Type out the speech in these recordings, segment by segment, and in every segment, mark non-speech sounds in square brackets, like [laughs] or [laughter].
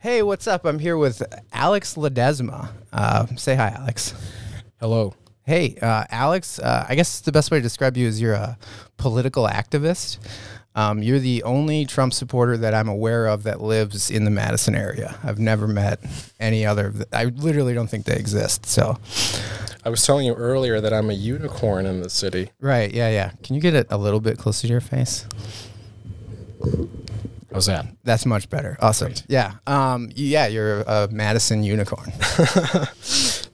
Hey, what's up? I'm here with Alex Ledesma. Uh, say hi, Alex. Hello. Hey, uh, Alex. Uh, I guess the best way to describe you is you're a political activist. Um, you're the only Trump supporter that I'm aware of that lives in the Madison area. I've never met any other. I literally don't think they exist. So, I was telling you earlier that I'm a unicorn in the city. right, yeah, yeah. Can you get it a little bit closer to your face? How's that? That's much better. Awesome. Yeah. Um, yeah, you're a Madison unicorn. [laughs]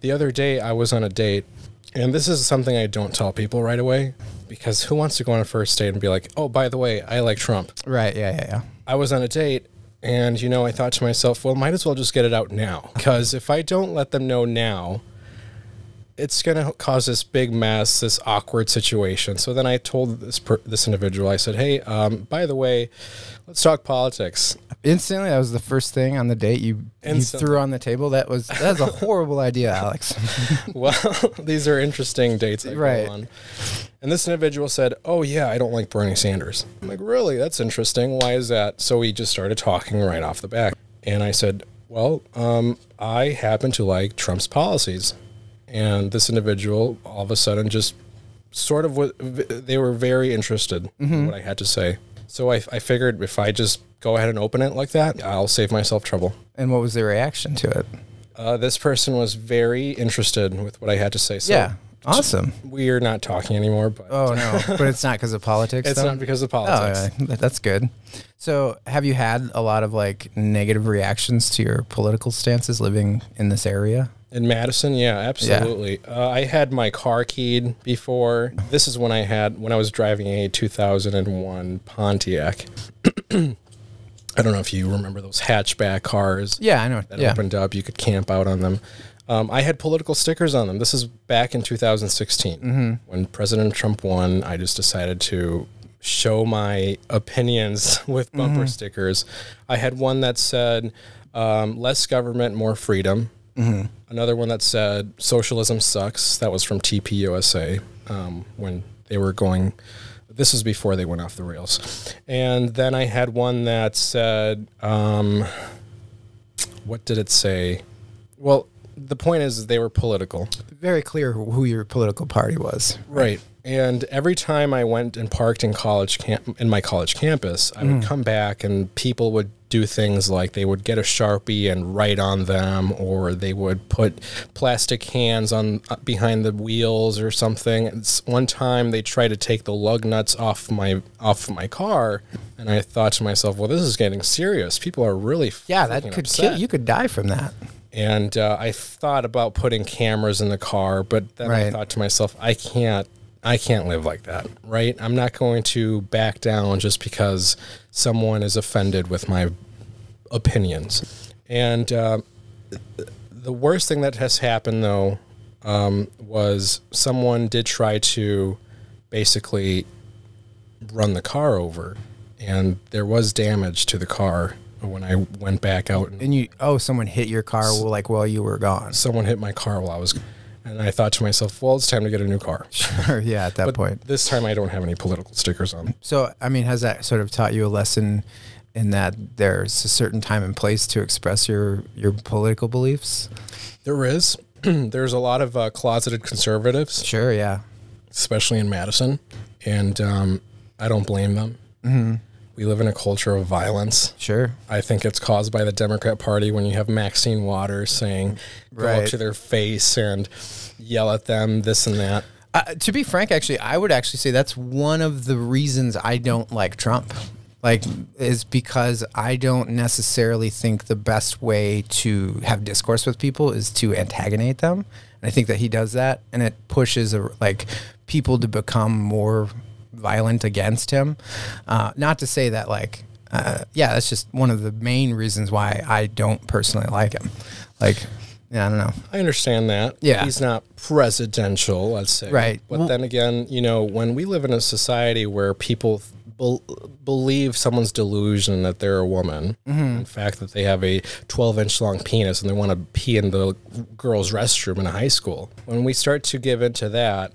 The other day I was on a date, and this is something I don't tell people right away because who wants to go on a first date and be like, oh, by the way, I like Trump? right. Yeah, yeah, yeah. I was on a date, and you know, I thought to myself, well, might as well just get it out now because if I don't let them know now, it's going to cause this big mess, this awkward situation. So then I told this per- this individual, I said, "Hey, um, by the way, let's talk politics." Instantly, that was the first thing on the date you, you threw on the table. That was that's a horrible idea, Alex. [laughs] well, [laughs] these are interesting dates Right. go on. And this individual said, "Oh yeah, I don't like Bernie Sanders." I'm like, "Really? That's interesting. Why is that?" So we just started talking right off the bat, and I said, "Well, um, I happen to like Trump's policies." And this individual, all of a sudden, just sort of, wa- they were very interested in what I had to say. So I, I figured if I just go ahead and open it like that, I'll save myself trouble. and what was the reaction to it? Uh, this person was very interested with what I had to say. So yeah, awesome. we're not talking anymore, but Oh no, [laughs] but it's not because of politics. it's though? not because of politics. Oh, politics. yeah, that's good. So, have you had a lot of like negative reactions to your political stances living in this area? In Madison, yeah, absolutely. Uh, I had my car keyed before. This is when I had when I was driving a 2001 Pontiac. [clears throat] I don't know if you remember those hatchback cars Yeah, I know. that Yeah, opened up. You could camp out on them. Um, I had political stickers on them. This is back in 2016 Mm-hmm. when President Trump won. I just decided to show my opinions [laughs] with bumper Mm-hmm. stickers. I had one that said um, "less government, more freedom." Mm-hmm. Another one that said "socialism sucks." That was from TPUSA um, when they were going. This was before they went off the rails. And then I had one that said, um, what did it say? Well, the point is they were political. very clear who your political party was. Right. And every time I went and parked in college camp in my college campus, I would come back and people would do things like they would get a Sharpie and write on them or they would put plastic hands on uh, behind the wheels or something. It's, one time they tried to take the lug nuts off my off my car and I thought to myself, well this is getting serious. People are really Yeah, that could upset. kill. You could die from that. And uh, I thought about putting cameras in the car, but then I thought to myself, I can't, I can't live like that, right? I'm not going to back down just because someone is offended with my opinions. And uh, the worst thing that has happened, though, um, was someone did try to basically run the car over, and there was damage to the car when I went back out and And you, oh, someone hit your car like while you were gone. someone hit my car while I was, and I thought to myself, well, it's time to get a new car. [laughs] Sure, yeah, at that But point. this time I don't have any political stickers on. So, I mean, has that sort of taught you a lesson in that there's a certain time and place to express your your political beliefs? There is, [clears throat] there's a lot of uh, closeted conservatives, Sure, yeah. especially in Madison, and um, I don't blame them. Mm-hmm. We live in a culture of violence. Sure. I think it's caused by the Democrat Party when you have Maxine Waters saying, go Right. up to their face and yell at them, this and that. Uh, to be frank, actually, I would actually say that's one of the reasons I don't like Trump. Like, is because I don't necessarily think the best way to have discourse with people is to antagonate them. And I think that he does that, and it pushes a, like people to become more violent against him. Uh, not to say that like, uh, yeah, that's just one of the main reasons why I don't personally like him. Like, yeah, I don't know. I understand that. Yeah. He's not presidential, let's say. Right. But Well- then again, you know, when we live in a society where people bel believe someone's delusion that they're a woman, Mm-hmm. in fact, that they have a 12 inch long penis and they want to pee in the girls' restroom in a high school, when we start to give into that,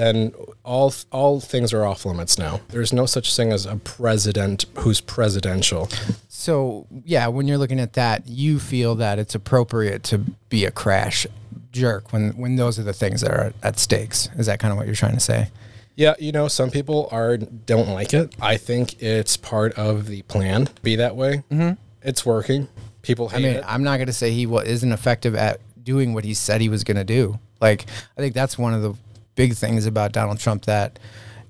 then all all things are off limits now. There's no such thing as a president who's presidential. So yeah, when you're looking at that, you feel that it's appropriate to be a crash jerk when when those are the things that are at stakes. Is that kind of what you're trying to say? Yeah, you know, some people are don't like it. I think it's part of the plan. Be that way. Mm-hmm. It's working. People hate I mean, it. I'm not going to say he isn't effective at doing what he said he was going to do. Like, I think that's one of the big things about Donald Trump that,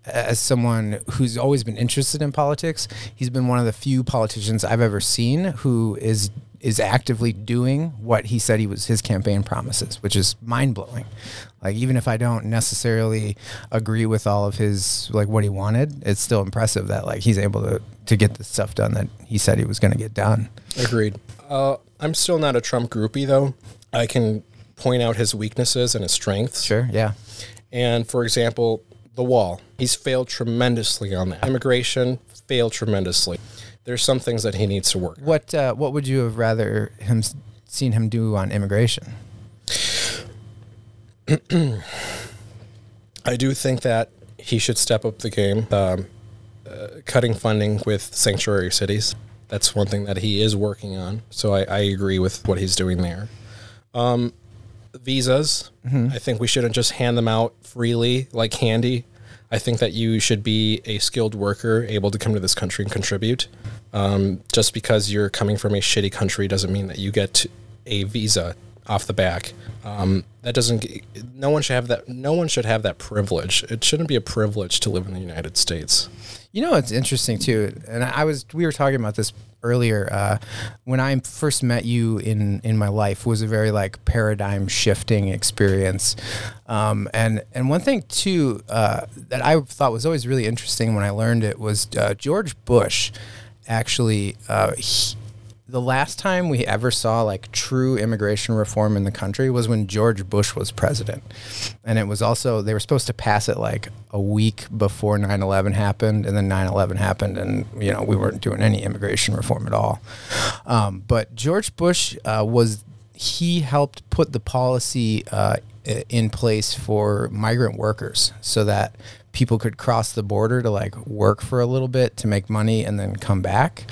as someone who's always been interested in politics, he's been one of the few politicians I've ever seen who is is actively doing what he said he was his campaign promises, which is mind blowing. Like even if I don't necessarily agree with all of his like what he wanted, it's still impressive that like he's able to to get the stuff done that he said he was going to get done. Agreed. Uh, I'm still not a Trump groupie though. I can point out his weaknesses and his strengths. Sure, yeah. And for example, the wall. He's failed tremendously on that. Immigration failed tremendously. There's some things that he needs to work. on. What uh, what would you have rather him seen him do on immigration? [clears throat] I do think that he should step up the game. Um, uh, cutting funding with sanctuary cities. That's one thing that he is working on. So I, I agree with what he's doing there. Um, visas. I think we shouldn't just hand them out freely like candy. I think that you should be a skilled worker able to come to this country and contribute. Um, just because you're coming from a shitty country doesn't mean that you get a visa off the back. Um, that doesn't. No one should have that. No one should have that privilege. It shouldn't be a privilege to live in the United States. You know, it's interesting too, and I was we were talking about this earlier. Uh, when I first met you in in my life was a very like paradigm shifting experience, um, and and one thing too uh, that I thought was always really interesting when I learned it was uh, George Bush actually. Uh, he, the last time we ever saw like true immigration reform in the country was when George Bush was president. And it was also, they were supposed to pass it like a week before 9 11 happened. And then 9 11 happened. And, you know, we weren't doing any immigration reform at all. Um, but George Bush uh, was, he helped put the policy uh, in place for migrant workers so that people could cross the border to like work for a little bit to make money and then come back.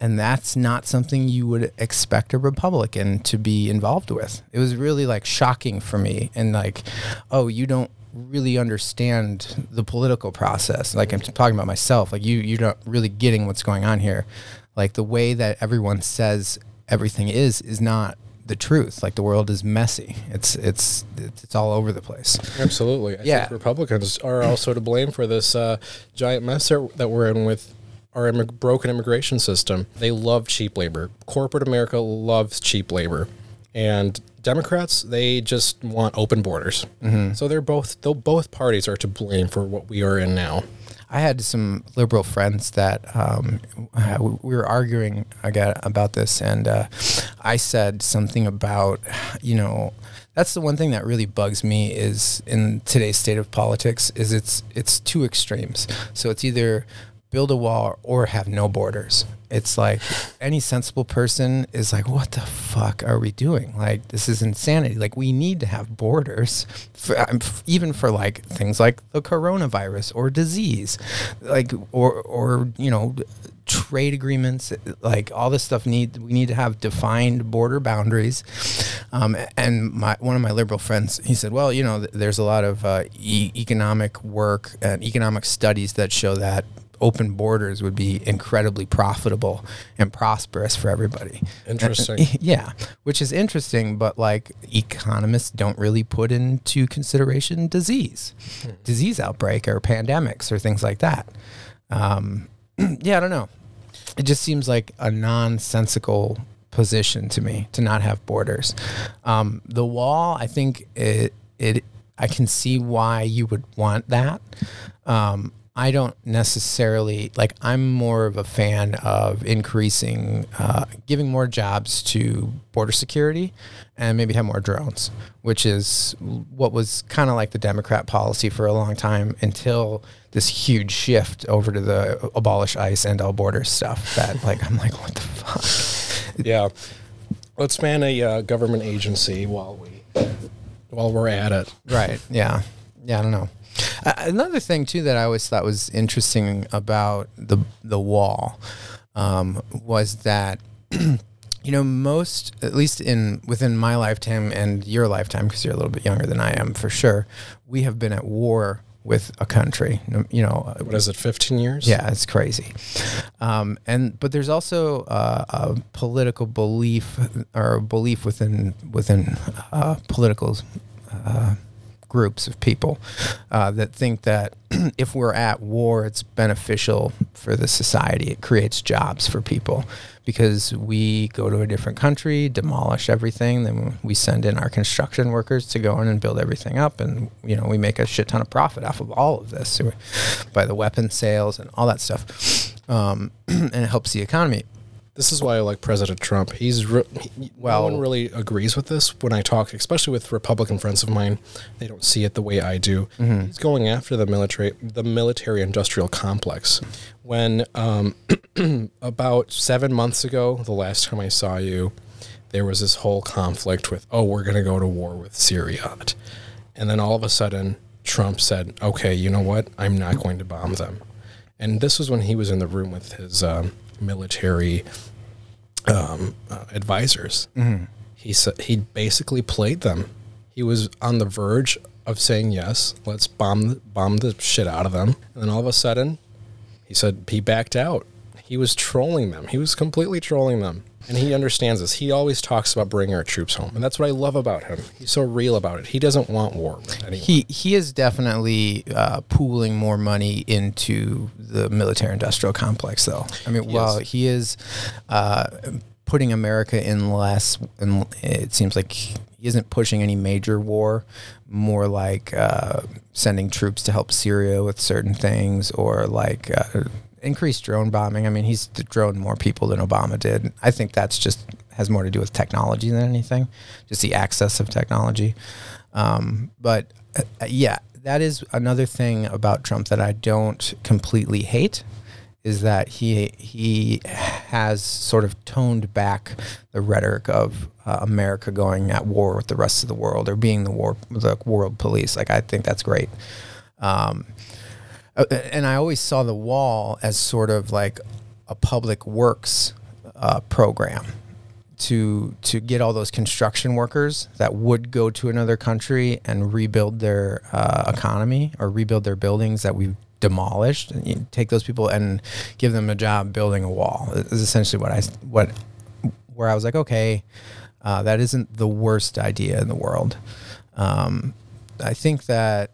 And that's not something you would expect a Republican to be involved with. It was really like shocking for me. And like, oh, you don't really understand the political process. Like I'm talking about myself. Like you, you're not really getting what's going on here. Like the way that everyone says everything is is not the truth. Like the world is messy. It's it's it's all over the place. Absolutely. I Yeah. think Republicans are also to blame for this uh, giant mess that we're in with our immig- broken immigration system. They love cheap labor. Corporate America loves cheap labor. And Democrats, they just want open borders. So they're both, though both parties are to blame for what we are in now. I had some liberal friends that um, we were arguing again about this, and uh, I said something about, you know, that's the one thing that really bugs me is in today's state of politics is it's it's two extremes. So it's either build a wall or have no borders. It's like any sensible person is like, what the fuck are we doing? Like, this is insanity. Like, we need to have borders, for, um, even for like things like the coronavirus or disease, like or or you know, trade agreements. Like all this stuff need we need to have defined border boundaries. Um, and my one of my liberal friends, he said, well, you know, th- there's a lot of uh, e- economic work and economic studies that show that open borders would be incredibly profitable and prosperous for everybody. Interesting. [laughs] Yeah, which is interesting, but like economists don't really put into consideration disease, disease outbreak or pandemics or things like that. Um, [clears throat] yeah, I don't know. It just seems like a nonsensical position to me to not have borders. Um, the wall, I think it it I can see why you would want that. Um, I don't necessarily like. I'm more of a fan of increasing, uh, giving more jobs to border security, and maybe have more drones, which is what was kind of like the Democrat policy for a long time until this huge shift over to the abolish ICE and all borders stuff. That like I'm like, what the fuck? yeah. Let's man a uh, government agency while we while we're at it. Right? Yeah. Yeah. I don't know. Uh, another thing too that I always thought was interesting about the the wall um, was that [clears throat] you know most at least in within my lifetime and your lifetime because you're a little bit younger than I am for sure we have been at war with a country you know What is it? Fifteen years? yeah, it's crazy. Um, and but there's also uh, a political belief or a belief within within uh, political uh, groups of people uh, that think that [clears throat] if we're at war, it's beneficial for the society. It creates jobs for people because we go to a different country, demolish everything, then we send in our construction workers to go in and build everything up, and you know we make a shit ton of profit off of all of this by the weapon sales and all that stuff, um, [clears throat] and it helps the economy. This is why I like President Trump. He's re- he, Well- no one really agrees with this when I talk, especially with Republican friends of mine. They don't see it the way I do. He's going after the military, the military industrial complex. When um, [clears throat] about seven months ago, the last time I saw you, there was this whole conflict with, oh, we're going to go to war with Syria, and then all of a sudden, Trump said, okay, you know what? I'm not going to bomb them. And this was when he was in the room with his um, military um, uh, advisors. He said he basically played them. He was on the verge of saying yes, let's bomb bomb the shit out of them, and then all of a sudden, he said he backed out. He was trolling them. He was completely trolling them, and he understands this. He always talks about bringing our troops home, and that's what I love about him. He's so real about it. He doesn't want war. He he is definitely uh, pooling more money into the military-industrial complex, though. I mean, while he is uh, putting America in less, and it seems like he isn't pushing any major war. More like uh, sending troops to help Syria with certain things, or like. Uh, increased drone bombing. I mean, he's droned more people than Obama did. I think that's just has more to do with technology than anything, just the access of technology. Um, but uh, yeah, that is another thing about Trump that I don't completely hate is that he he has sort of toned back the rhetoric of uh, America going at war with the rest of the world or being the war the world police. Like I think that's great. Um, uh, and I always saw the wall as sort of like a public works uh, program to to get all those construction workers that would go to another country and rebuild their uh, economy or rebuild their buildings that we've demolished. And you take those people and give them a job building a wall is essentially what I what where I was like okay uh, that isn't the worst idea in the world. Um, I think that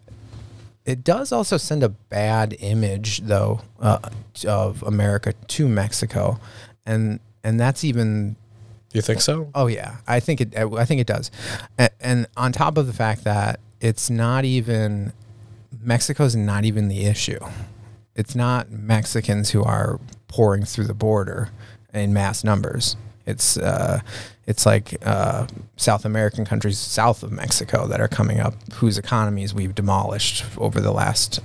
it does also send a bad image though uh, of America to Mexico and and that's even you think so? Oh yeah, I think it. I think it does, and, and on top of the fact that it's not even Mexico's not even the issue. It's not Mexicans who are pouring through the border in mass numbers. It's uh, it's like uh, South American countries south of Mexico that are coming up, whose economies we've demolished over the last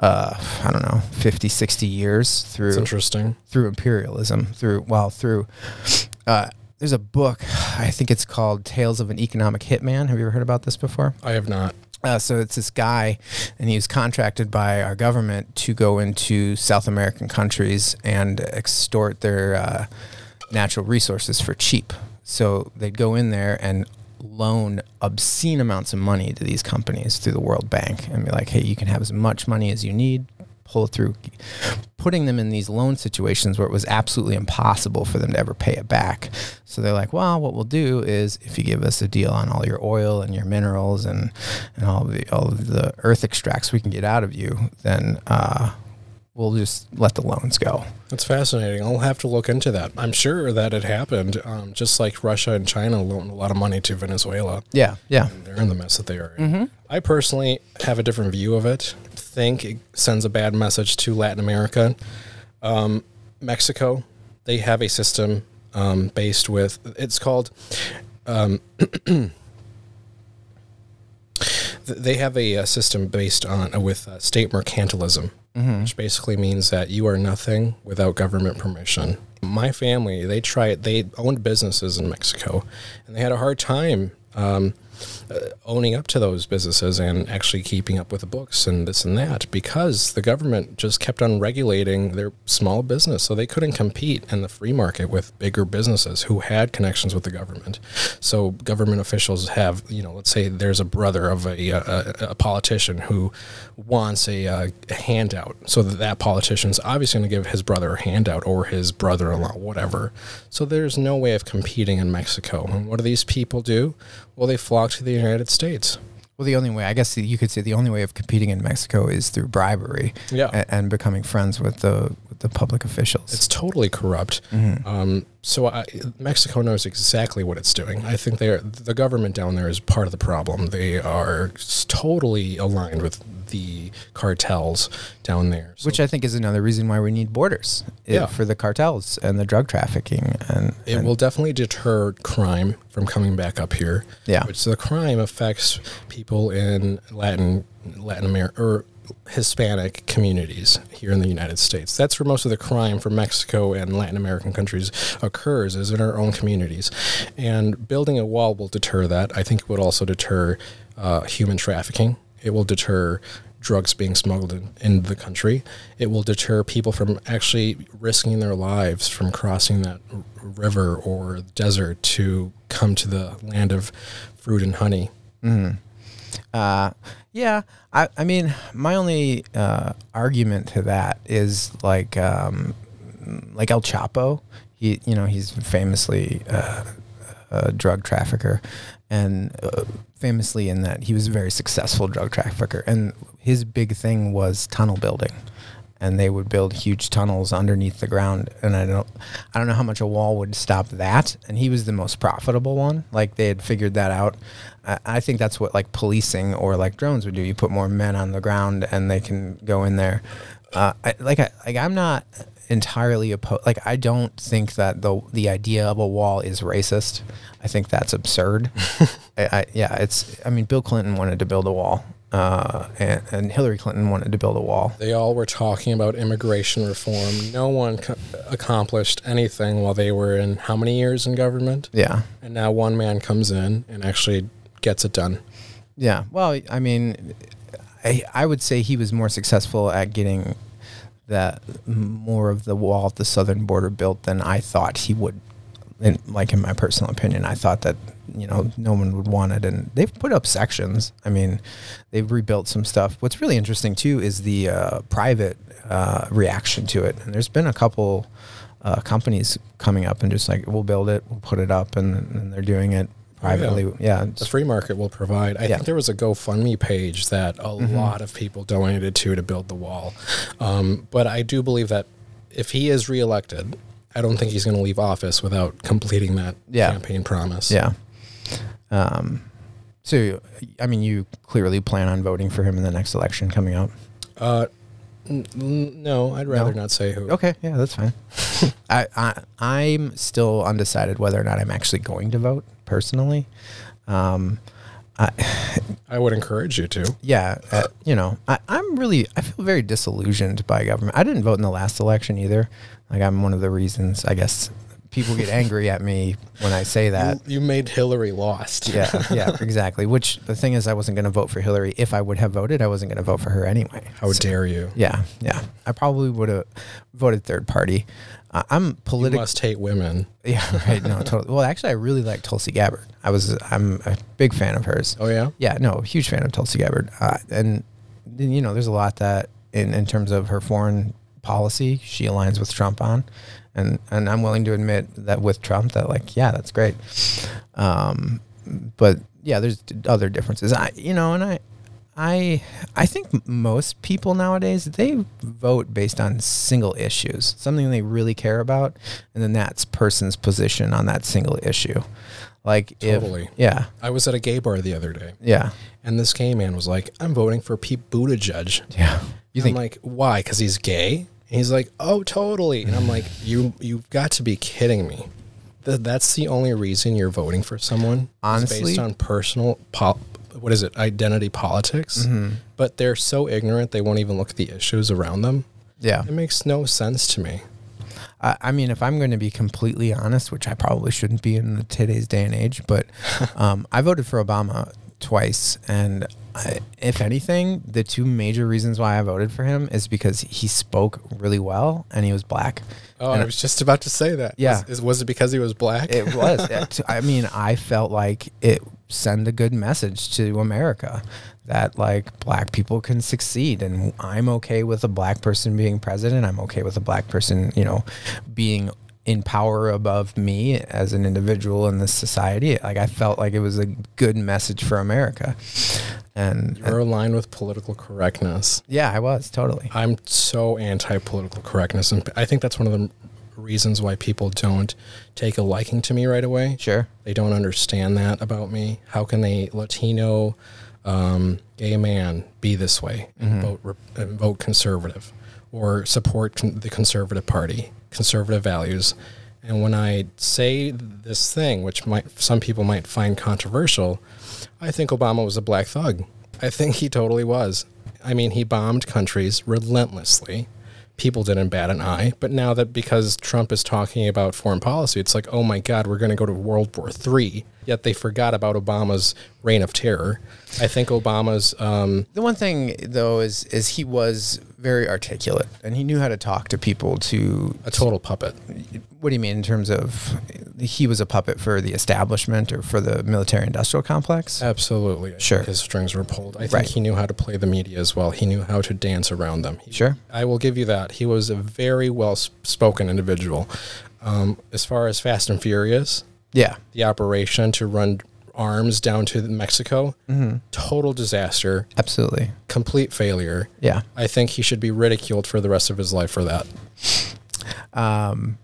uh, I don't know 50, 60 years through It's interesting. through imperialism, through well, through. Uh, there's a book, I think it's called Tales of an Economic Hitman. Have you ever heard about this before? I have not. Uh, so it's this guy, and he was contracted by our government to go into South American countries and extort their uh, natural resources for cheap. So they'd go in there and loan obscene amounts of money to these companies through the World Bank and be like, hey, you can have as much money as you need, pull it through, putting them in these loan situations where it was absolutely impossible for them to ever pay it back. So they're like, well, what we'll do is if you give us a deal on all your oil and your minerals and, and all, the, all of the earth extracts we can get out of you, then uh, we'll just let the loans go. That's fascinating. I'll have to look into that. I'm sure that it happened, um, just like Russia and China loaned a lot of money to Venezuela. Yeah, yeah. They're in the mess that they are in. I personally have a different view of it. Think it sends a bad message to Latin America. Um, Mexico, they have a system um, based with, it's called, um, [clears throat] they have a, uh system based on uh, with uh, state mercantilism, which basically means that you are nothing without government permission. My family, they tried, they owned businesses in Mexico, and they had a hard time um, uh, owning up to those businesses and actually keeping up with the books and this and that because the government just kept on regulating their small business. So they couldn't compete in the free market with bigger businesses who had connections with the government. So government officials have, you know, let's say there's a brother of a, a, a politician who wants a, a handout. So that, that politician's obviously going to give his brother a handout or his brother in law, whatever. So there's no way of competing in Mexico. And what do these people do? Well, they flock to the United States. Well, the only way, I guess you could say the only way of competing in Mexico is through bribery Yeah. and, and becoming friends with the with the public officials. It's totally corrupt. Mm-hmm. Um, so I, Mexico knows exactly what it's doing. I think they're the government down there is part of the problem. They are totally aligned with the cartels down there. So which I think is another reason why we need borders i- Yeah. for the cartels and the drug trafficking and, it and- will definitely deter crime from coming back up here. Yeah. Which the crime affects people in Latin Latin America or Hispanic communities here in the United States. That's where most of the crime from Mexico and Latin American countries occurs is in our own communities. And building a wall will deter that. I think it would also deter uh, human trafficking. It will deter drugs being smuggled in, in the country. It will deter people from actually risking their lives from crossing that river or desert to come to the land of fruit and honey. Uh, yeah, I, I mean, my only uh, argument to that is like, um, like El Chapo. He, you know, he's famously uh, a drug trafficker, and uh, famously in that he was a very successful drug trafficker. And his big thing was tunnel building, and they would build huge tunnels underneath the ground. And I don't, I don't know how much a wall would stop that. And he was the most profitable one. Like they had figured that out. I, I think that's what like policing or like drones would do. You put more men on the ground, and they can go in there. Uh, I, like I, like I'm not entirely opposed. Like I don't think that the the idea of a wall is racist. I think that's absurd. [laughs] I, I, yeah, it's. I mean, Bill Clinton wanted to build a wall, uh, and, and Hillary Clinton wanted to build a wall. They all were talking about immigration reform. No one co- accomplished anything while they were in how many years in government? Yeah, And now one man comes in and actually gets it done. yeah. Well, I mean, I I would say he was more successful at getting that more of the wall at the southern border built than I thought he would. In, like in my personal opinion, I thought that you know no one would want it, and they've put up sections. I mean, they've rebuilt some stuff. What's really interesting too is the uh, private uh, reaction to it, and there's been a couple uh, companies coming up and just like we'll build it, we'll put it up, and, and they're doing it privately. yeah, The free market will provide. I Yeah. think there was a GoFundMe page that a lot of people donated to to build the wall. Um, but I do believe that if he is reelected, I don't think he's going to leave office without completing that Yeah. campaign promise. Yeah. Um, so, I mean, you clearly plan on voting for him in the next election coming up. Uh, no, I'd rather No? not say who. Okay, yeah, that's fine. [laughs] I, I I'm still undecided whether or not I'm actually going to vote personally. Um, I, I would encourage you to. yeah, uh, you know, I, I'm really I feel very disillusioned by government. I didn't vote in the last election either. Like I'm one of the reasons I guess people get angry at me when I say that. You, you made Hillary lost. yeah, [laughs] yeah, exactly. Which the thing is, I wasn't going to vote for Hillary. If I would have voted, I wasn't going to vote for her anyway. How So- dare you? Yeah, yeah. I probably would have voted third party. I'm You political. must hate women. [laughs] Yeah, right. No, totally. Well, actually, I really like Tulsi Gabbard. I was. I'm a big fan of hers. Oh yeah. Yeah, no, huge fan of Tulsi Gabbard. Uh, and you know, there's a lot that in in terms of her foreign policy, she aligns with Trump on, and and I'm willing to admit that with Trump, that like, yeah, that's great. Um, but yeah, there's other differences. I, you know, and I. I I think most people nowadays they vote based on single issues, something they really care about, and then that's person's position on that single issue. Like Totally. if yeah I was at a gay bar the other day, yeah and this gay man was like, "I'm voting for Pete Buttigieg." yeah you think- I'm like, "Why? Because he's gay?" And he's like, "Oh, totally." And I'm like, "You you've got to be kidding me." Th- that's the only reason you're voting for someone. Honestly- based on personal pol- what is it? Identity politics. Mm-hmm. But they're so ignorant they won't even look at the issues around them. yeah It makes no sense to me. I, I mean, if I'm going to be completely honest, which I probably shouldn't be in today's day and age, but [laughs] um, I voted for Obama twice, and I, if anything, the two major reasons why I voted for him is because he spoke really well and he was black. Oh, And I was just about to say that. Yeah. Was, is- was it because he was black? It was. [laughs] I mean, I felt like it sent a good message to America that like black people can succeed, and I'm okay with a black person being president. I'm okay with a black person, you know, being in power above me as an individual in this society. Like I felt like it was a good message for America, and You're aligned with political correctness. yeah, I was totally. I'm so anti political correctness. And I think that's one of the reasons why people don't take a liking to me right away. Sure. They don't understand that about me. How can a Latino um, gay man be this way and vote rep- vote conservative or support con- the conservative party, conservative values? And when I say this thing, which might some people might find controversial, I think Obama was a black thug. I think he totally was. I mean, he bombed countries relentlessly. People didn't bat an eye. But now that because Trump is talking about foreign policy, it's like, oh my God, we're going to go to World War III. Yet they forgot about Obama's reign of terror. I think Obama's, um, The one thing though is is he was very articulate and he knew how to talk to people to a total puppet. What do you mean in terms of he was a puppet for the establishment or for the military industrial complex? Absolutely. I Sure. His strings were pulled. I think Right. he knew how to play the media as well. He knew how to dance around them. He- Sure. I will give you that. He was a very well-spoken individual. Um, as far as Fast and Furious, Yeah. the operation to run arms down to Mexico, Mm-hmm. total disaster, Absolutely. complete failure. Yeah. I think he should be ridiculed for the rest of his life for that. Um,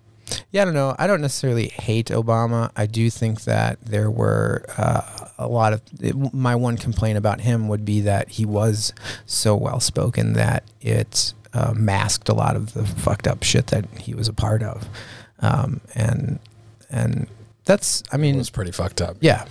yeah, I don't know. I don't necessarily hate Obama. I do think that there were uh, a lot of it, my one complaint about him would be that he was so well spoken that it uh, masked a lot of the fucked up shit that he was a part of, um, and and that's I It mean was pretty fucked up. Yeah.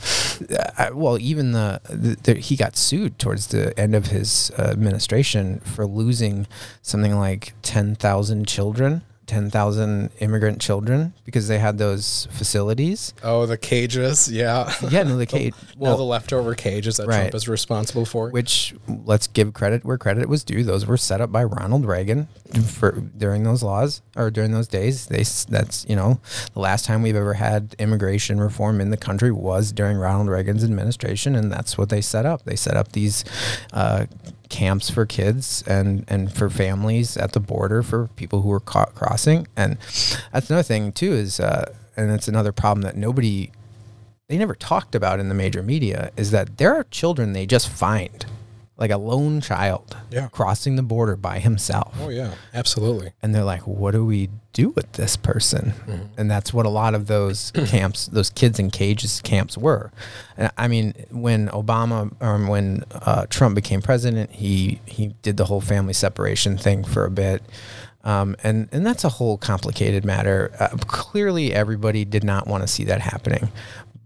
I, well, even the, the, the he got sued towards the end of his uh, administration for losing something like ten thousand children, ten thousand immigrant children because they had those facilities. Oh, the cages, yeah. Yeah, no, the [laughs] cage. Well, the leftover cages that Right. Trump is responsible for. which let's give credit where credit was due. Those were set up by Ronald Reagan for during those laws or during those days. They that's you know the last time we've ever had immigration reform in the country was during Ronald Reagan's administration, and that's what they set up. They set up these uh, camps for kids and and for families at the border for people who were caught crossing. And that's another thing too is uh, and it's another problem that nobody they never talked about in the major media is that there are children they just find, like a lone child, Yeah. crossing the border by himself. oh, yeah, absolutely. And they're like, what do we do with this person? And that's what a lot of those [clears throat] camps, those kids in cages camps were. And I mean, when Obama or when uh, Trump became president, he, he did the whole family separation thing for a bit. Um, and, and that's a whole complicated matter. Uh, clearly, everybody did not want to see that happening.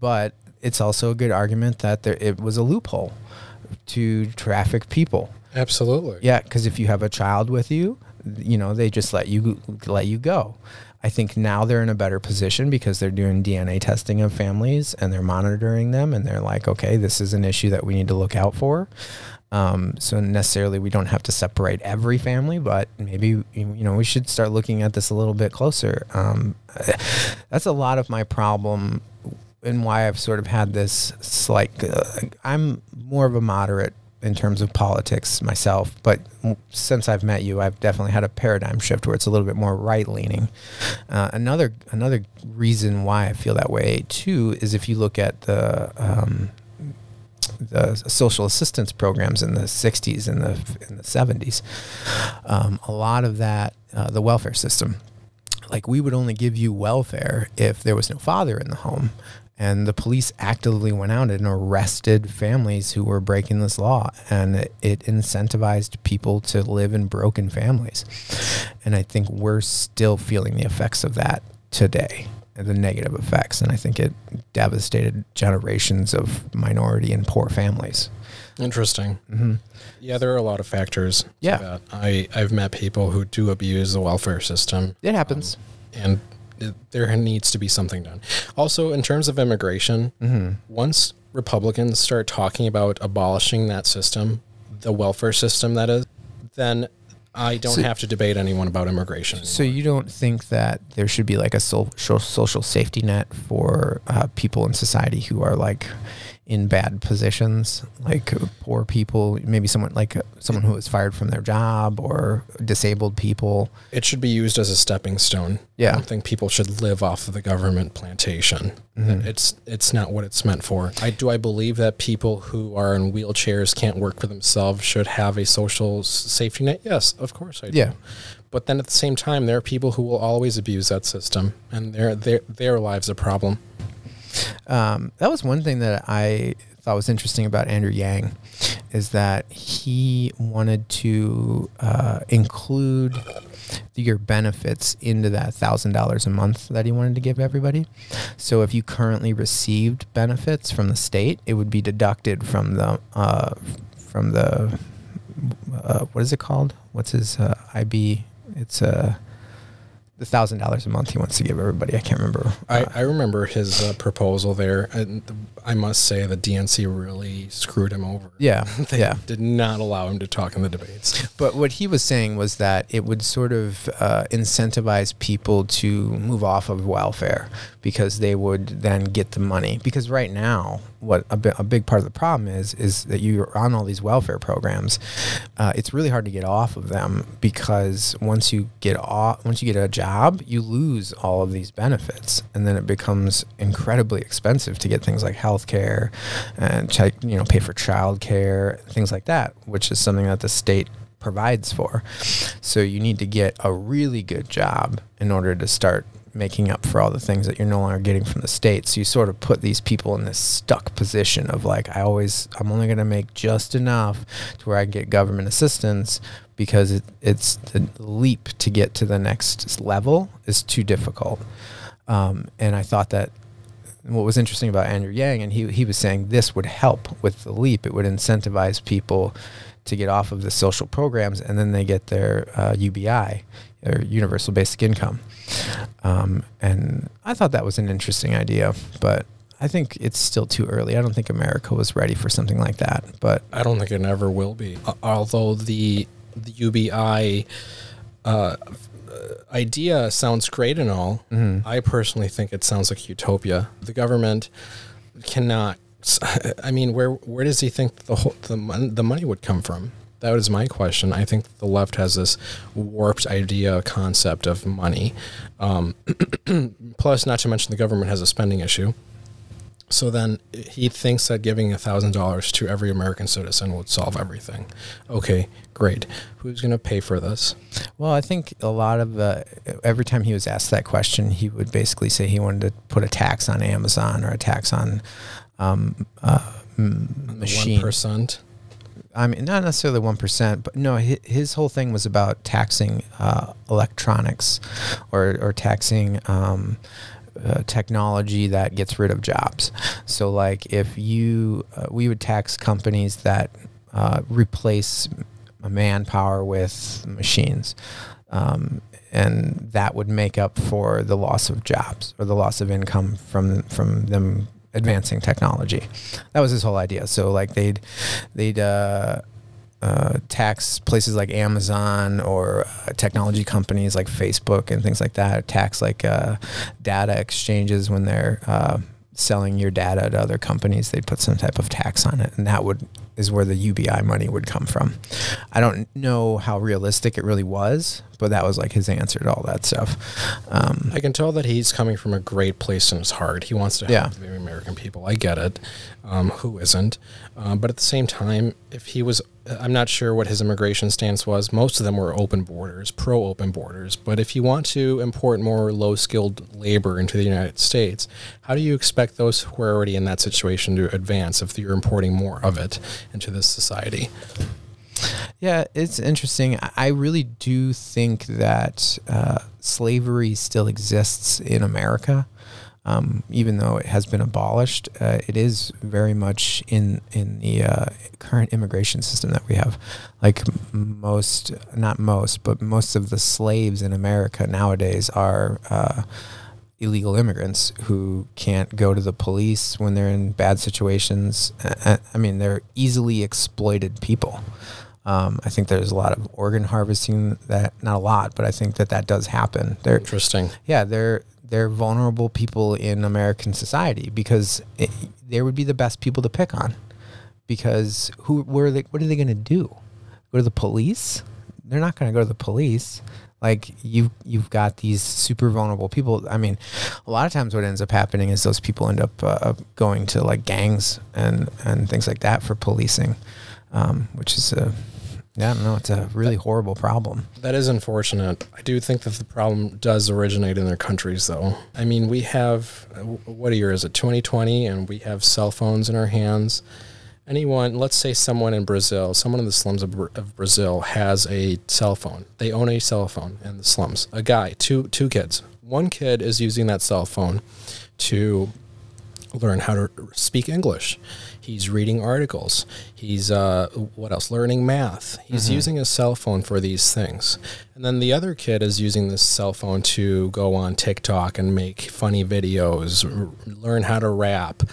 But it's also a good argument that there, it was a loophole to traffic people. Absolutely. Yeah, because if you have a child with you, you know they just let you let you go. I think now they're in a better position because they're doing DNA testing of families and they're monitoring them and they're like, okay, this is an issue that we need to look out for. Um, so necessarily we don't have to separate every family, but maybe you know we should start looking at this a little bit closer. Um, [sighs] that's a lot of my problem and why I've sort of had this slight. Uh, I'm more of a moderate in terms of politics myself, but since I've met you, I've definitely had a paradigm shift where it's a little bit more right leaning. Uh, another another reason why I feel that way too is if you look at the um, the social assistance programs in the 60s and the in the 70s, um, a lot of that uh, the welfare system like we would only give you welfare if there was no father in the home and the police actively went out and arrested families who were breaking this law and it, incentivized people to live in broken families and i think we're still feeling the effects of that today the negative effects and i think it devastated generations of minority and poor families Interesting. Mm-hmm. Yeah, there are a lot of factors. Yeah. I I've met people who do abuse the welfare system. it happens um, and it, there needs to be something done. Also, in terms of immigration, once Republicans start talking about abolishing that system, the welfare system that is, then I don't So- have to debate anyone about immigration. So you don't think that there should be like a social social safety net for uh, people in society who are like in bad positions, like poor people, maybe someone like someone who was fired from their job or disabled people. It should be used as a stepping stone. Yeah. I don't think people should live off of the government plantation. Mm-hmm. It's it's not what it's meant for. I do I believe that people who are in wheelchairs can't work for themselves should have a social safety net. Yes, of course I do. Yeah. But then at the same time, there are people who will always abuse that system, and their their their lives a problem. Um, that was one thing that I thought was interesting about Andrew Yang, is that he wanted to uh, include your benefits into that thousand dollars a month that he wanted to give everybody. So if you currently received benefits from the state, it would be deducted from the uh, from the uh, what is it called? What's his uh, IB? It's uh, the thousand dollars a month he wants to give everybody. I can't remember. I, Uh, I remember his uh, proposal there, and I must say the DNC really screwed him over. yeah, [laughs] They yeah. did not allow him to talk in the debates. But what he was saying was that it would sort of uh, incentivize people to move off of welfare because they would then get the money. Because right now, what a, bi- a big part of the problem is is that you're on all these welfare programs. Uh, it's really hard to get off of them because once you get off, once you get a job, you lose all of these benefits, and then it becomes incredibly expensive to get things like health care and you know, pay for child care, things like that, which is something that the state provides for. So you need to get a really good job in order to start making up for all the things that you're no longer getting from the state. So you sort of put these people in this stuck position of like, I always, I'm only going to make just enough to where I can get government assistance because it, it's the leap to get to the next level is too difficult. Um, and I thought that what was interesting about Andrew Yang, and he, he was saying this would help with the leap. It would incentivize people to get off of the social programs, and then they get their uh, UBI, or Universal Basic Income. Um, and I thought that was an interesting idea, but I think it's still too early. I don't think America was ready for something like that. But I don't think it ever will be. Uh, although the the UBI uh, idea sounds great and all, I personally think it sounds like utopia. The government cannot. [laughs] I mean, where where does he think the whole, the mon- the money would come from? That is my question. I think the left has this warped idea concept of money. Um, [clears throat] plus, not to mention the government has a spending issue. So then he thinks that giving thousand dollars to every American citizen would solve everything. Okay, great. Who's going to pay for this? Well, I think a lot of uh, every time he was asked that question, he would basically say he wanted to put a tax on Amazon or a tax on um, uh, machine. percent. I mean, not necessarily one percent, but no, his, his whole thing was about taxing uh, electronics or or taxing. Um, uh, technology that gets rid of jobs. So, like, if you, uh, we would tax companies that uh, replace manpower with machines. Um, and that would make up for the loss of jobs or the loss of income from from them advancing technology. That was his whole idea. So like they'd they'd uh, uh, tax places like Amazon or uh, technology companies like Facebook and things like that. Tax like uh, data exchanges when they're uh, selling your data to other companies. They'd put some type of tax on it, and that would is where the UBI money would come from. I don't know how realistic it really was, but that was like his answer to all that stuff. Um, I can tell that he's coming from a great place in his heart. He wants to help Yeah. the American people. I get it. Um, who isn't? Um, but at the same time, if he was, I'm not sure what his immigration stance was. Most of them were open borders, pro open borders. But if you want to import more low skilled labor into the United States, how do you expect those who are already in that situation to advance if you're importing more of it into this society? Yeah, it's interesting. I- really do think that uh, slavery still exists in America. um, even though it has been abolished, uh, it is very much in in the uh, current immigration system that we have. Like most, not most, but most of the slaves in America nowadays are. Illegal immigrants who can't go to the police when they're in bad situations. I mean, they're easily exploited people. Um, I think there's a lot of organ harvesting that not a lot, but I think that that does happen. They're Interesting. yeah, they're they're vulnerable people in American society because it, they would be the best people to pick on. Because who where are they what are they going to do? Go to the police? They're not going to go to the police. Like you you've got these super vulnerable people. I mean, a lot of times what ends up happening is those people end up uh, going to like gangs and and things like that for policing, um, which is a yeah, no. It's a really horrible problem. That is unfortunate. I do think that the problem does originate in their countries, though. I mean, we have, uh, what year is it, 2020, and we have cell phones in our hands. Anyone, let's say someone in Brazil, someone in the slums of, of Brazil has a cell phone. They own a cell phone in the slums. A guy, two two kids. One kid is using that cell phone to learn how to speak English. He's reading articles. He's uh, what else? Learning math. He's using his cell phone for these things. And then the other kid is using this cell phone to go on TikTok and make funny videos, r- learn how to rap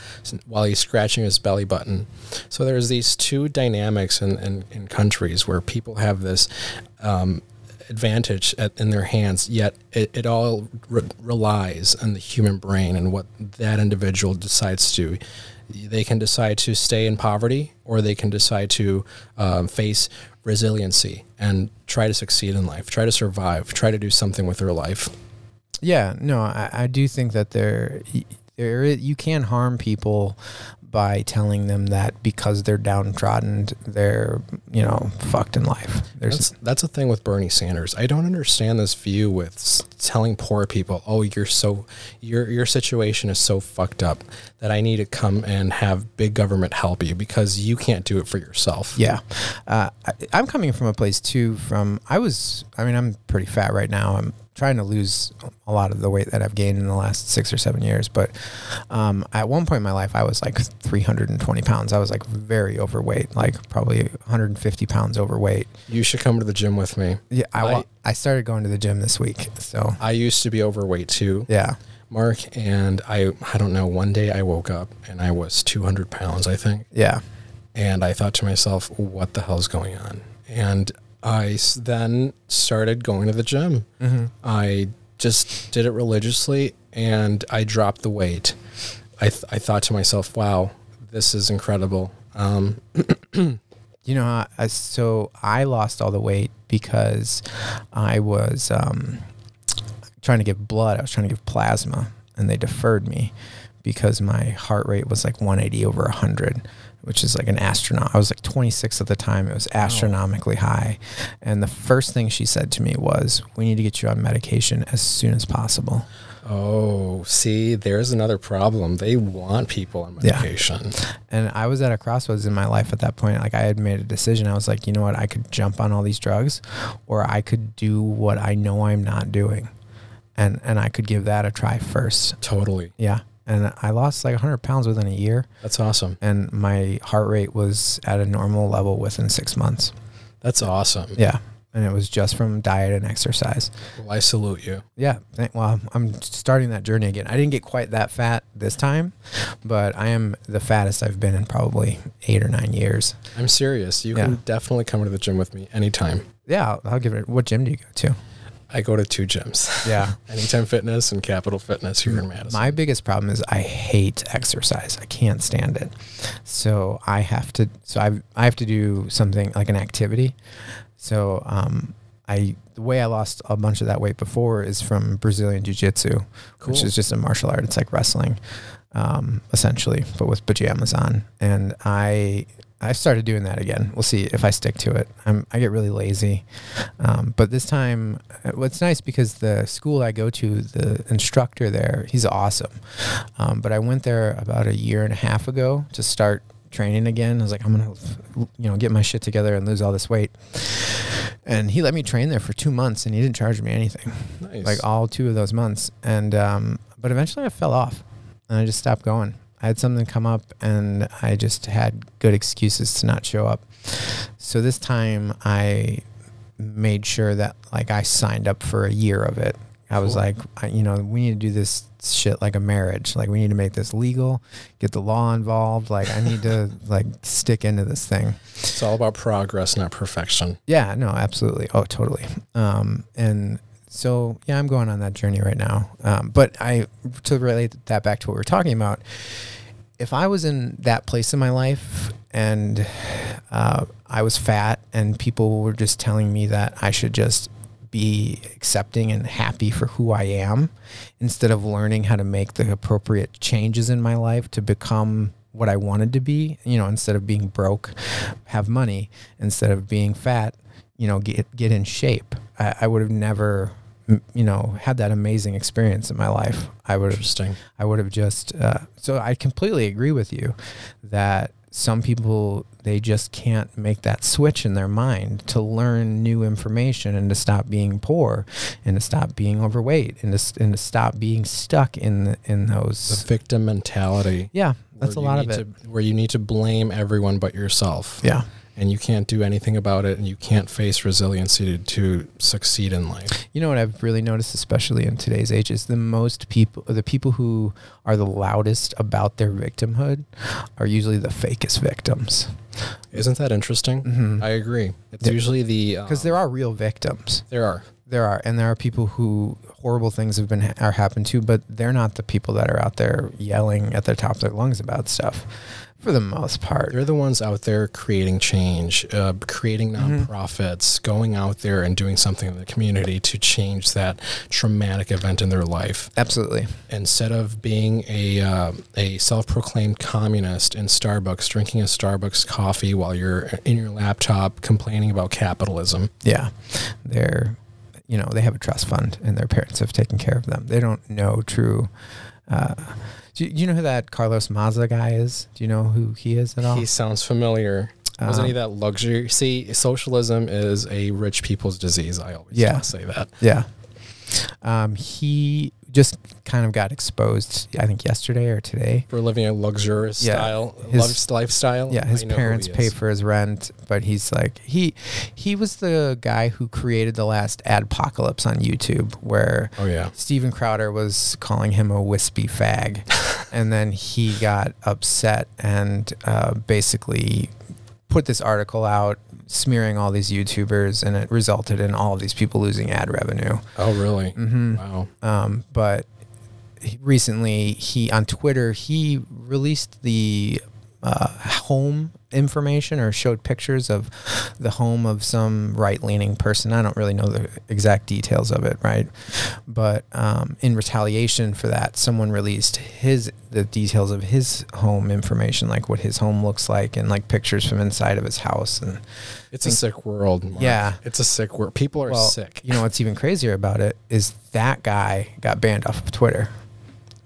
while he's scratching his belly button. So there's these two dynamics in, in, in countries where people have this um, advantage at, in their hands, yet it, it all re- relies on the human brain and what that individual decides to. They can decide to stay in poverty, or they can decide to um, face resiliency and try to succeed in life, try to survive, try to do something with their life. Yeah, no, I, I do think that there, there you can harm people by telling them that because they're downtrodden, they're you know fucked in life. There's That's that's a thing with Bernie Sanders. I don't understand this view with telling poor people, "Oh, you're so your your situation is so fucked up that I need to come and have big government help you because you can't do it for yourself." yeah, uh, I, I'm coming from a place too. From I was, I mean, I'm pretty fat right now. I'm trying to lose a lot of the weight that I've gained in the last six or seven years. But um, at one point in my life, I was like 320 pounds. I was like very overweight, like probably 150 pounds overweight. You should come to the gym with me. Yeah, I, I- I started going to the gym this week. So I used to be overweight too, yeah, Mark, and I I don't know. One day I woke up and I was 200 pounds, I think, yeah, and I thought to myself, "What the hell's going on?" And I then started going to the gym. I just did it religiously, and I dropped the weight. I th- I thought to myself, "Wow, this is incredible." Um, [clears throat] You know, I- so I lost all the weight because I was um, trying to give blood. I was trying to give plasma, and they deferred me because my heart rate was like 180 over 100, which is like an astronaut. I was like 26 at the time. It was astronomically high. And the first thing she said to me was, "We need to get you on medication as soon as possible." oh, see, there's another problem. They want people on Yeah. medication. And I was at a crossroads in my life at that point. Like I had made a decision. I was like, you know what? I could jump on all these drugs, or I could do what I know I'm not doing, and and I could give that a try first. Totally, Yeah. And I lost like 100 pounds within a year, that's awesome. and my heart rate was at a normal level within six months. That's awesome. Yeah. And it was just from diet and exercise. Well, I salute you. Yeah. Thank- Well, I'm starting that journey again. I didn't get quite that fat this time, but I am the fattest I've been in probably eight or nine years. I'm serious. You Yeah. can definitely come to the gym with me anytime. Yeah, I'll, I'll give it. What gym do you go to? I go to two gyms. Yeah. [laughs] Anytime Fitness and Capital Fitness here in Madison. My biggest problem is I hate exercise. I can't stand it. So I have to. So I I have to do something like an activity. So um, I the way I lost a bunch of that weight before is from Brazilian Jiu Jitsu, which is just a martial art. It's like wrestling, um, essentially, but with pajamas on. And I I started doing that again. We'll see if I stick to it. I'm, I get really lazy, um, but this time, uh, what's nice because the school I go to, the instructor there, he's awesome. Um, but I went there about a year and a half ago to start training again. I was like, I'm gonna, you know, get my shit together and lose all this weight. And he let me train there for two months, and he didn't charge me anything nice. like all two of those months. And um, but eventually I fell off. and I just stopped going. I had something come up and I just had good excuses to not show up. So this time I made sure that like I signed up for a year of it. I was Cool. like, I, you know, we need to do this shit like a marriage. Like we need to make this legal, get the law involved. Like I need to [laughs] like stick into this thing. It's all about progress, not perfection. Yeah, no, absolutely. Oh, totally. Um, and so, yeah, I'm going on that journey right now. Um, but I, to relate that back to what we we're talking about, if I was in that place in my life and uh, I was fat and people were just telling me that I should just be accepting and happy for who I am instead of learning how to make the appropriate changes in my life to become what I wanted to be, you know, instead of being broke, have money, instead of being fat, you know, get get in shape. I, I would have never, you know, had that amazing experience in my life. I would have Interesting. I would have just. Uh, so I completely agree with you that some people they just can't make that switch in their mind to learn new information and to stop being poor and to stop being overweight and to, and to stop being stuck in the, in The those. victim mentality. Yeah, that's a lot of it. to- where you need to blame everyone but yourself. Yeah. And you can't do anything about it, and you can't face resiliency to, to succeed in life. You know what I've really noticed, especially in today's age, is the most people, the people who are the loudest about their victimhood, are usually the fakest victims. Isn't that interesting? Mhm. I agree. It's Yeah. usually the Because um, there are real victims. there are There are, and there are people who horrible things have been are happened to, but they're not the people that are out there yelling at the top of their lungs about stuff, for the most part. They're the ones out there creating change, uh, creating Mhm. nonprofits, going out there and doing something in the community to change that traumatic event in their life. Absolutely. Instead of being a uh, a self-proclaimed communist in Starbucks, drinking a Starbucks coffee while you're in your laptop complaining about capitalism. Yeah, they're, you know, they have a trust fund, and their parents have taken care of them. They don't know true. Uh, do, you, do you know who that Carlos Maza guy is? Do you know who he is at all? He sounds familiar. Wasn't he Um, that luxury? See, socialism is a rich people's disease. I always Yeah. say that. Yeah. Um, he just kind of got exposed, I think yesterday or today. For living a luxurious Yeah. style, His- lifestyle. Yeah, his I parents pay for his rent, but he's like he he was the guy who created the last adpocalypse on YouTube where Oh yeah. Steven Crowder was calling him a wispy fag, [laughs] and then he got upset and uh, basically put this article out smearing all these YouTubers, and it resulted in all of these people losing ad revenue. Oh really? Mm-hmm. Wow. Um, but recently, he on Twitter he released the uh, home information or showed pictures of the home of some right-leaning person. I don't really know the exact details of it, right? But um, in retaliation for that, someone released his the details of his home information, like what his home looks like, and like pictures from inside of his house and It's a sick world. Mark. Yeah. It's a sick world. People are well, sick. You know what's even crazier about it is that guy got banned off of Twitter,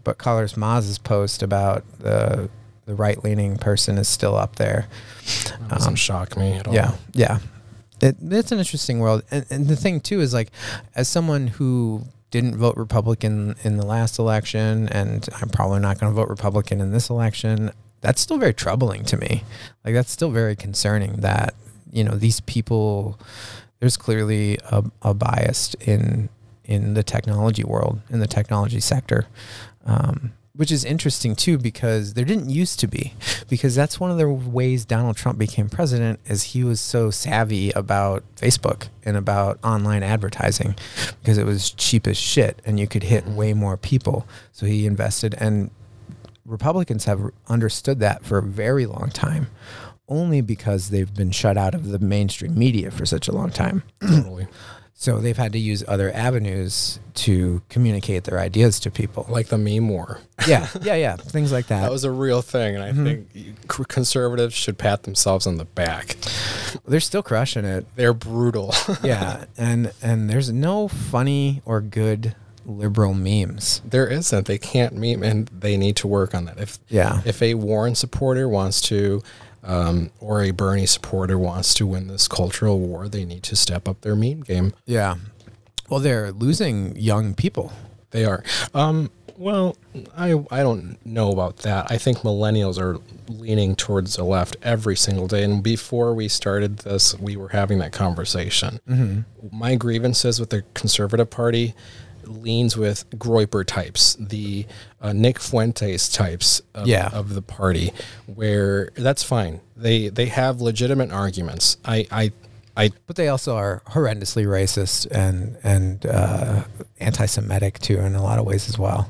but Carlos Maza's post about the the right leaning person is still up there. That doesn't um, shock me at all. Yeah, yeah. It, it's an interesting world, and, and the thing too is like, as someone who didn't vote Republican in the last election, and I'm probably not going to vote Republican in this election. That's still very troubling to me. Like that's still very concerning that you know these people. There's clearly a, a bias in in the technology world, in the technology sector. Um, which is interesting too because there didn't used to be because that's one of the ways Donald Trump became president is he was so savvy about Facebook and about online advertising because it was cheap as shit and you could hit way more people so he invested and Republicans have understood that for a very long time only because they've been shut out of the mainstream media for such a long time Totally. So they've had to use other avenues to communicate their ideas to people Like the meme war. yeah, yeah, yeah. Things like that. That was a real thing, and I Mhm. think conservatives should pat themselves on the back. They're still crushing it. They're brutal. [laughs] Yeah, and and there's no funny or good liberal memes. there isn't. They can't meme, and they need to work on that. If Yeah, if a Warren supporter wants to, um, or a Bernie supporter wants to win this cultural war, they need to step up their meme game. yeah. Well, they're losing young people. They are. Um, Well, I I don't know about that. I think millennials are leaning towards the left every single day. And before we started this, we were having that conversation. My grievances with the Conservative Party leans with Groyper types, the uh, Nick Fuentes types of, Yeah. of the party, where that's fine. They they have legitimate arguments. I I I But they also are horrendously racist and and uh, anti-Semitic too in a lot of ways as well,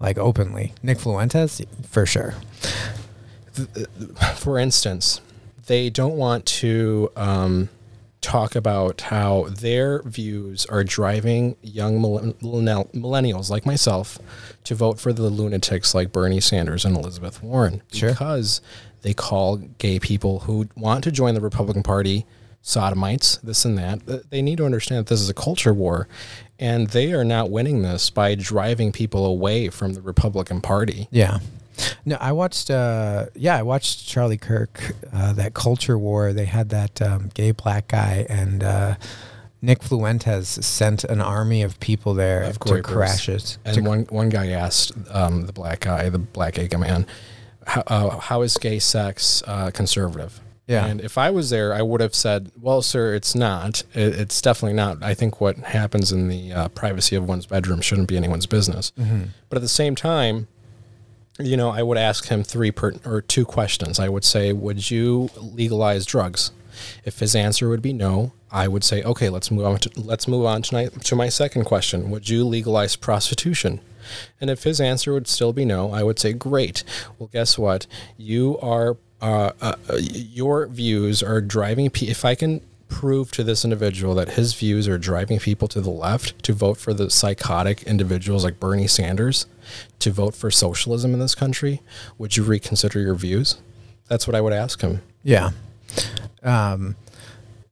like openly. Nick Fluentes, for sure. for instance, they don't want to um, talk about how their views are driving young millennials like myself to vote for the lunatics like Bernie Sanders and Elizabeth Warren Sure. because they call gay people who want to join the Republican Party sodomites, this and that. They need to understand that this is a culture war, and they are not winning this by driving people away from the Republican Party. Yeah. No, I watched. Uh, yeah, I watched Charlie Kirk. Uh, that culture war. They had that um, gay black guy, and uh, Nick Fluentes sent an army of people there Of to crash it. And one one guy asked um, the black guy, the black gay man, how, uh, how is gay sex uh, conservative? Yeah. And if I was there, I would have said, "Well, sir, it's not. It, it's definitely not. I think what happens in the uh, privacy of one's bedroom shouldn't be anyone's business." But at the same time, you know, I would ask him three per, or two questions. I would say, "Would you legalize drugs?" If his answer would be no, I would say, "Okay, let's move on. To, let's move on tonight to my second question. Would you legalize prostitution?" And if his answer would still be no, I would say, "Great. Well, guess what? You are uh, uh, your views are driving. Pe- if I can." Prove to this individual that his views are driving people to the left to vote for the psychotic individuals like Bernie Sanders, to vote for socialism in this country, would you reconsider your views? That's what I would ask him. Yeah. Um,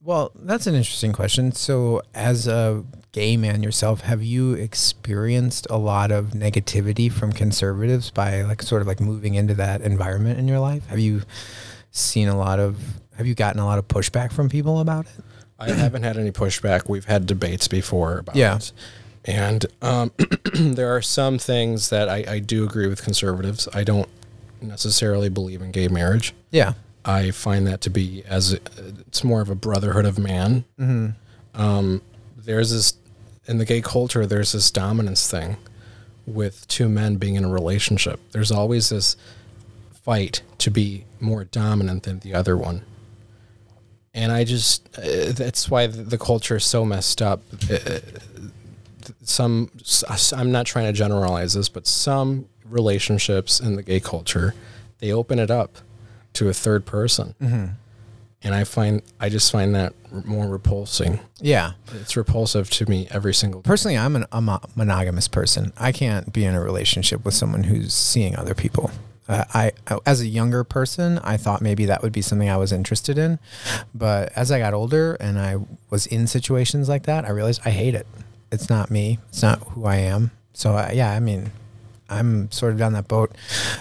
well, that's an interesting question. So, as a gay man yourself, have you experienced a lot of negativity from conservatives by like sort of like moving into that environment in your life? Have you seen a lot of, have you gotten a lot of pushback from people about it? I haven't had any pushback. We've had debates before about Yeah. it. And um, [clears throat] there are some things that I, I do agree with conservatives. I don't necessarily believe in gay marriage. Yeah. I find that to be as it's more of a brotherhood of man. Um, there's this in the gay culture. There's this dominance thing with two men being in a relationship. There's always this fight to be more dominant than the other one. And I just uh, that's why the the culture is so messed up. Uh, some I'm not trying to generalize this, but some relationships in the gay culture they open it up to a third person, and I find I just find that more repulsing. Yeah. It's repulsive to me every single. Personally, I'm an, a monogamous person. I can't be in a relationship with someone who's seeing other people. Uh, I, as a younger person, I thought maybe that would be something I was interested in, but as I got older and I was in situations like that, I realized I hate it. It's not me. It's not who I am. So uh, yeah, I mean, I'm sort of down that boat,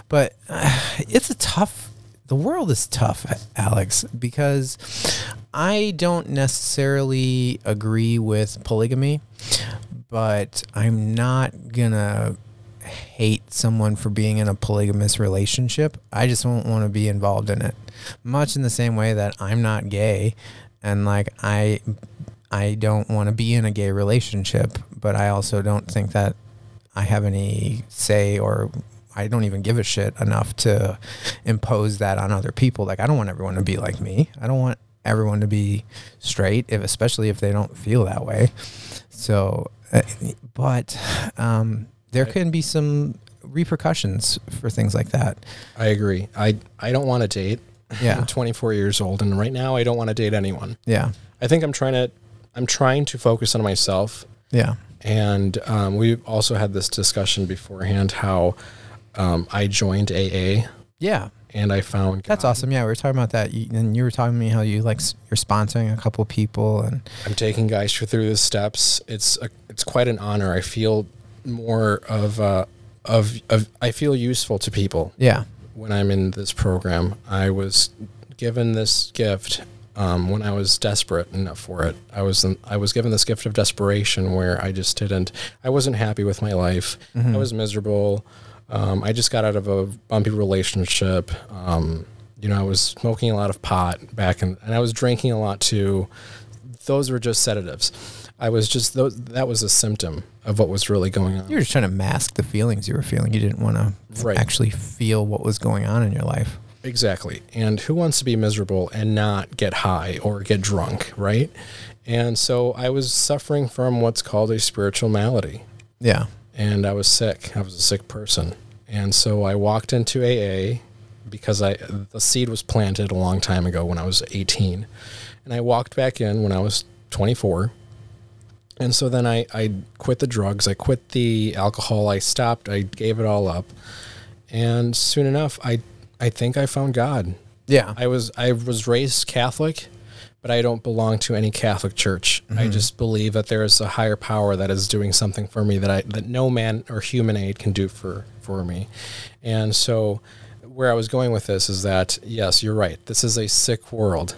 but uh, it's a tough. The world is tough, Alex, because I don't necessarily agree with polygamy, but I'm not gonna hate someone for being in a polygamous relationship. I just don't want to be involved in it. Much in the same way that I'm not gay and like I I don't want to be in a gay relationship, but I also don't think that I have any say or I don't even give a shit enough to impose that on other people. Like I don't want everyone to be like me. I don't want everyone to be straight, if especially if they don't feel that way. So, uh, but um, there can be some repercussions for things like that. I agree. I I don't want to date. Yeah. [laughs] I'm 24 years old, and right now I don't want to date anyone. Yeah, I think I'm trying to I'm trying to focus on myself yeah, And um, we also had this discussion beforehand how um, I joined AA yeah. and I found That's awesome. Yeah, we were talking about that, you, and you were talking to me how you like you're sponsoring a couple people, and I'm taking guys through the steps. It's a, it's quite an honor. I feel more of uh, of of I feel useful to people yeah, when I'm in this program. I was given this gift um, when I was desperate enough for it. I was in, I was given this gift of desperation where I just didn't. I wasn't happy with my life. I was miserable. Um, I just got out of a bumpy relationship. Um, you know, I was smoking a lot of pot back, in, and I was drinking a lot too. Those were just sedatives. I was just those, that was a symptom of what was really going on. You were just trying to mask the feelings you were feeling. You didn't want to Right. actually feel what was going on in your life. Exactly. And who wants to be miserable and not get high or get drunk, right? And so I was suffering from what's called a spiritual malady. Yeah. And I was sick. I was a sick person. And so I walked into AA because I the seed was planted a long time ago when I was 18. And I walked back in when I was 24. And so then I, I quit the drugs, I quit the alcohol, I stopped, I gave it all up. And soon enough I I think I found God. Yeah. I was I was raised Catholic, but I don't belong to any Catholic church. I mm-hmm. just believe that there is a higher power that is doing something for me that I that no man or human aid can do for for me. And so where I was going with this is that yes, you're right. This is a sick world.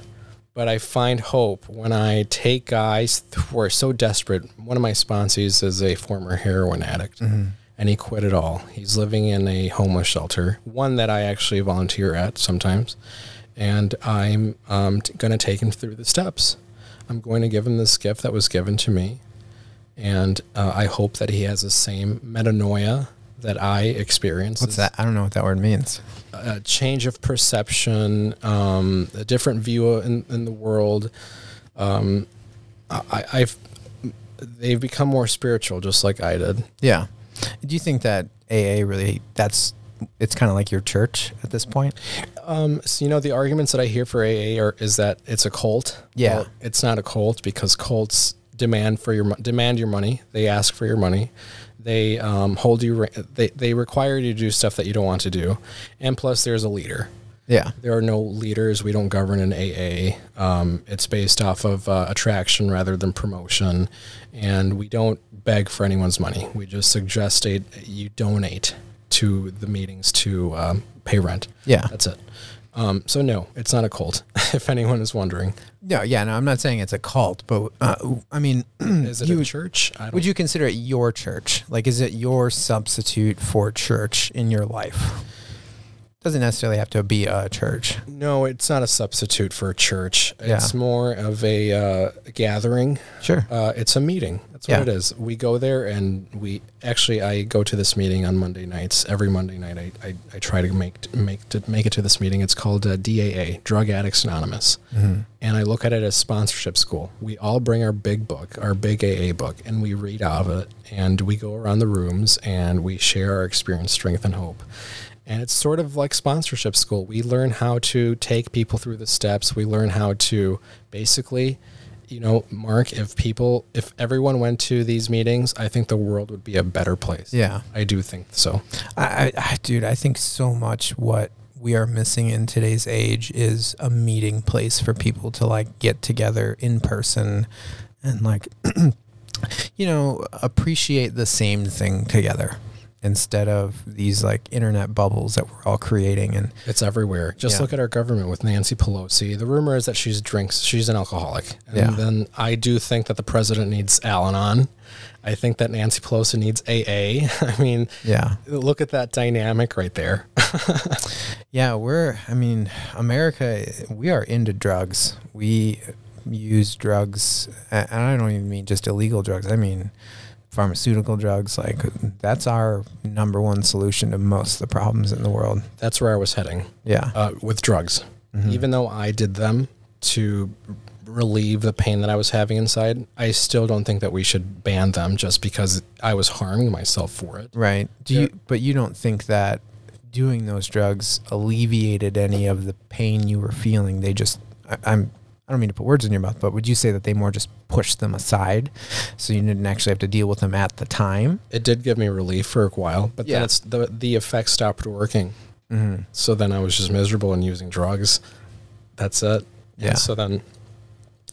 But I find hope when I take guys who are so desperate. One of my sponsees is a former heroin addict mm-hmm. And he quit it all. He's living in a homeless shelter, one that I actually volunteer at sometimes, and I'm um, t- going to take him through the steps. I'm going to give him this gift that was given to me, and uh, I hope that he has the same metanoia that I experienced. What's that? I don't know what that word means. A change of perception, um, a different view in, in the world. Um, I, I've they've become more spiritual, just like I did. Yeah. Do you think that AA really that's it's kind of like your church at this point? Um, so you know the arguments that I hear for AA are is that it's a cult. Yeah. it's not a cult because cults demand for your demand your money. They ask for your money. They um, hold you. They they require you to do stuff that you don't want to do, and plus there's a leader. Yeah. There are no leaders. We don't govern an AA. Um, it's based off of uh, attraction rather than promotion, and we don't beg for anyone's money. We just suggest a, you donate to the meetings to um, pay rent. Yeah. That's it. Um, so no, it's not a cult. [laughs] if anyone is wondering, No, yeah, no, I'm not saying it's a cult, but uh, I mean, [clears throat] is it you, a church? I don't. would you consider it your church? Like, is it your substitute for church in your life? Doesn't necessarily have to be a church. No, it's not a substitute for a church. Yeah. It's more of a uh, gathering. Sure. Uh, it's a meeting. That's Yeah. what it is. We go there and we actually I go to this meeting on Monday nights. Every Monday night, I, I, I try to make make to make it to this meeting. It's called uh, DAA, Drug Addicts Anonymous, and I look at it as sponsorship school. We all bring our big book, our big AA book, and we read out of it, and we go around the rooms and we share our experience, strength, and hope. And it's sort of like sponsorship school. We learn how to take people through the steps. We learn how to basically, you know, Mark, if people, if everyone went to these meetings, I think the world would be a better place. Yeah. I do think so. I, I, I, dude, I think so much what we are missing in today's age is a meeting place for people to like get together in person and like, [clears throat] you know, appreciate the same thing together instead of these like internet bubbles that we're all creating. And It's everywhere. Just Yeah. look at our government with Nancy Pelosi. The rumor is that she's drinks. She's an alcoholic. And Yeah. then I do think that the president needs Al-Anon. I think that Nancy Pelosi needs AA. [laughs] I mean, yeah, look at that dynamic right there. [laughs] yeah, we're, I mean, America, we are into drugs. We use drugs, and I don't even mean just illegal drugs. I mean, pharmaceutical drugs. Like, that's our number one solution to most of the problems in the world. That's where I was heading. Yeah. uh, with drugs. Even though I did them to relieve the pain that I was having inside, I still don't think that we should ban them just because I was harming myself for it. Right. Do Yeah. you, but you don't think that doing those drugs alleviated any of the pain you were feeling? They just, I, I'm, I don't mean to put words in your mouth, but would you say that they more just pushed them aside so you didn't actually have to deal with them at the time? It did give me relief for a while, but Yeah. then it's the the effects stopped working. Mm-hmm. So then I was just miserable and using drugs. That's it. Yeah. And so then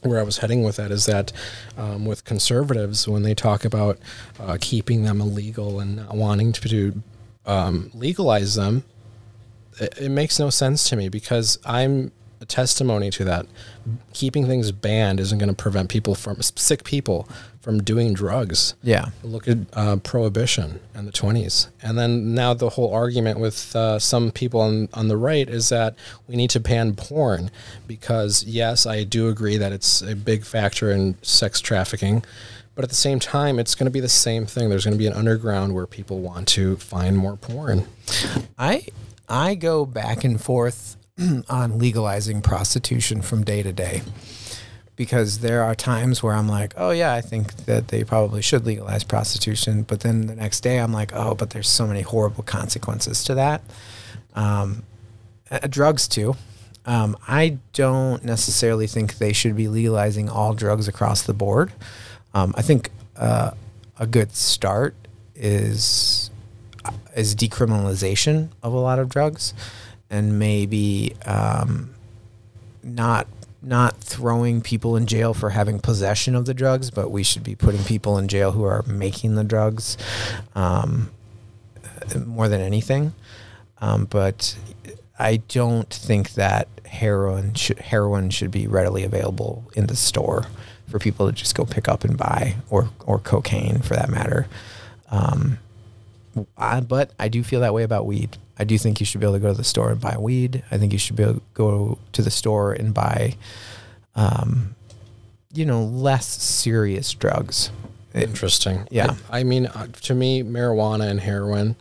where I was heading with that is that um, with conservatives, when they talk about uh, keeping them illegal and not wanting to do, um, legalize them, it, it makes no sense to me because I'm a testimony to that. Keeping things banned isn't going to prevent people from sick people from doing drugs. Yeah. Look at uh, prohibition in the 20s. And then now the whole argument with uh, some people on, on the right is that we need to ban porn because, yes, I do agree that it's a big factor in sex trafficking. But at the same time, it's going to be the same thing. There's going to be an underground where people want to find more porn. I I go back and forth [clears throat] on legalizing prostitution from day to day because there are times where I'm like, oh yeah, I think that they probably should legalize prostitution, but then the next day I'm like, oh, but there's so many horrible consequences to that. Um, uh, drugs too. Um, I don't necessarily think they should be legalizing all drugs across the board. Um, I think uh, a good start is is decriminalization of a lot of drugs, and maybe um, not not throwing people in jail for having possession of the drugs, but we should be putting people in jail who are making the drugs um, more than anything. Um, but I don't think that heroin sh- heroin should be readily available in the store for people to just go pick up and buy, or or cocaine for that matter. Um, I, but I do feel that way about weed. I do think you should be able to go to the store and buy weed. I think you should be able to go to the store and buy, um, you know, less serious drugs. It- Interesting. Yeah. I, I mean, uh, to me, marijuana and heroin,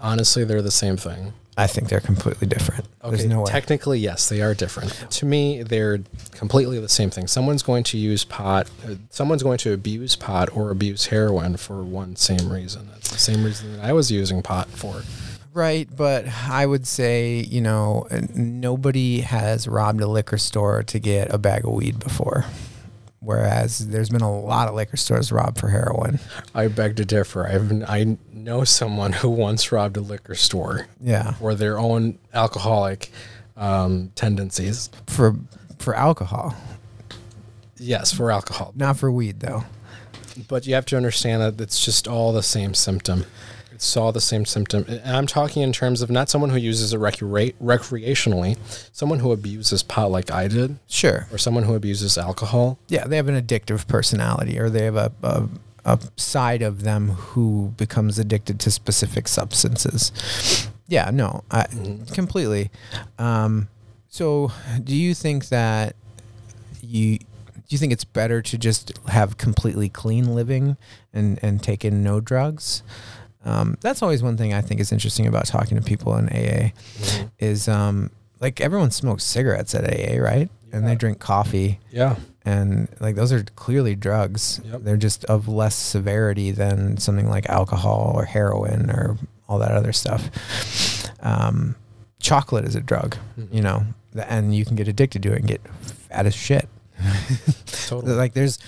honestly, they're the same thing. I think they're completely different. There's no way. Technically, yes, they are different. To me, they're completely the same thing. Someone's going to use pot, uh, someone's going to abuse pot or abuse heroin for one same reason. That's the same reason that I was using pot for. Right, but I would say, you know, uh, nobody has robbed a liquor store to get a bag of weed before. Whereas there's been a lot of liquor stores robbed for heroin. I beg to differ. I've, I know someone who once robbed a liquor store Yeah. for their own alcoholic um, tendencies. For for alcohol, Yes, for alcohol. not for weed though. But you have to understand that it's just all the same symptom. It's all the same symptom. And I'm talking in terms of not someone who uses it recre- recreationally, someone who abuses pot like I did, Sure. or someone who abuses alcohol. Yeah, they have an addictive personality or they have a, a a side of them who becomes addicted to specific substances. Yeah, no, I completely. Um, so, do you think that you do you think it's better to just have completely clean living and and take in no drugs? Um, that's always one thing I think is interesting about talking to people in AA is um, like everyone smokes cigarettes at AA, right? And they drink coffee Yeah. and like those are clearly drugs. Yep. They're just of less severity than something like alcohol or heroin or all that other stuff. Um, chocolate is a drug, you know, and you can get addicted to it and get fat as shit. [laughs] Totally. Like there's,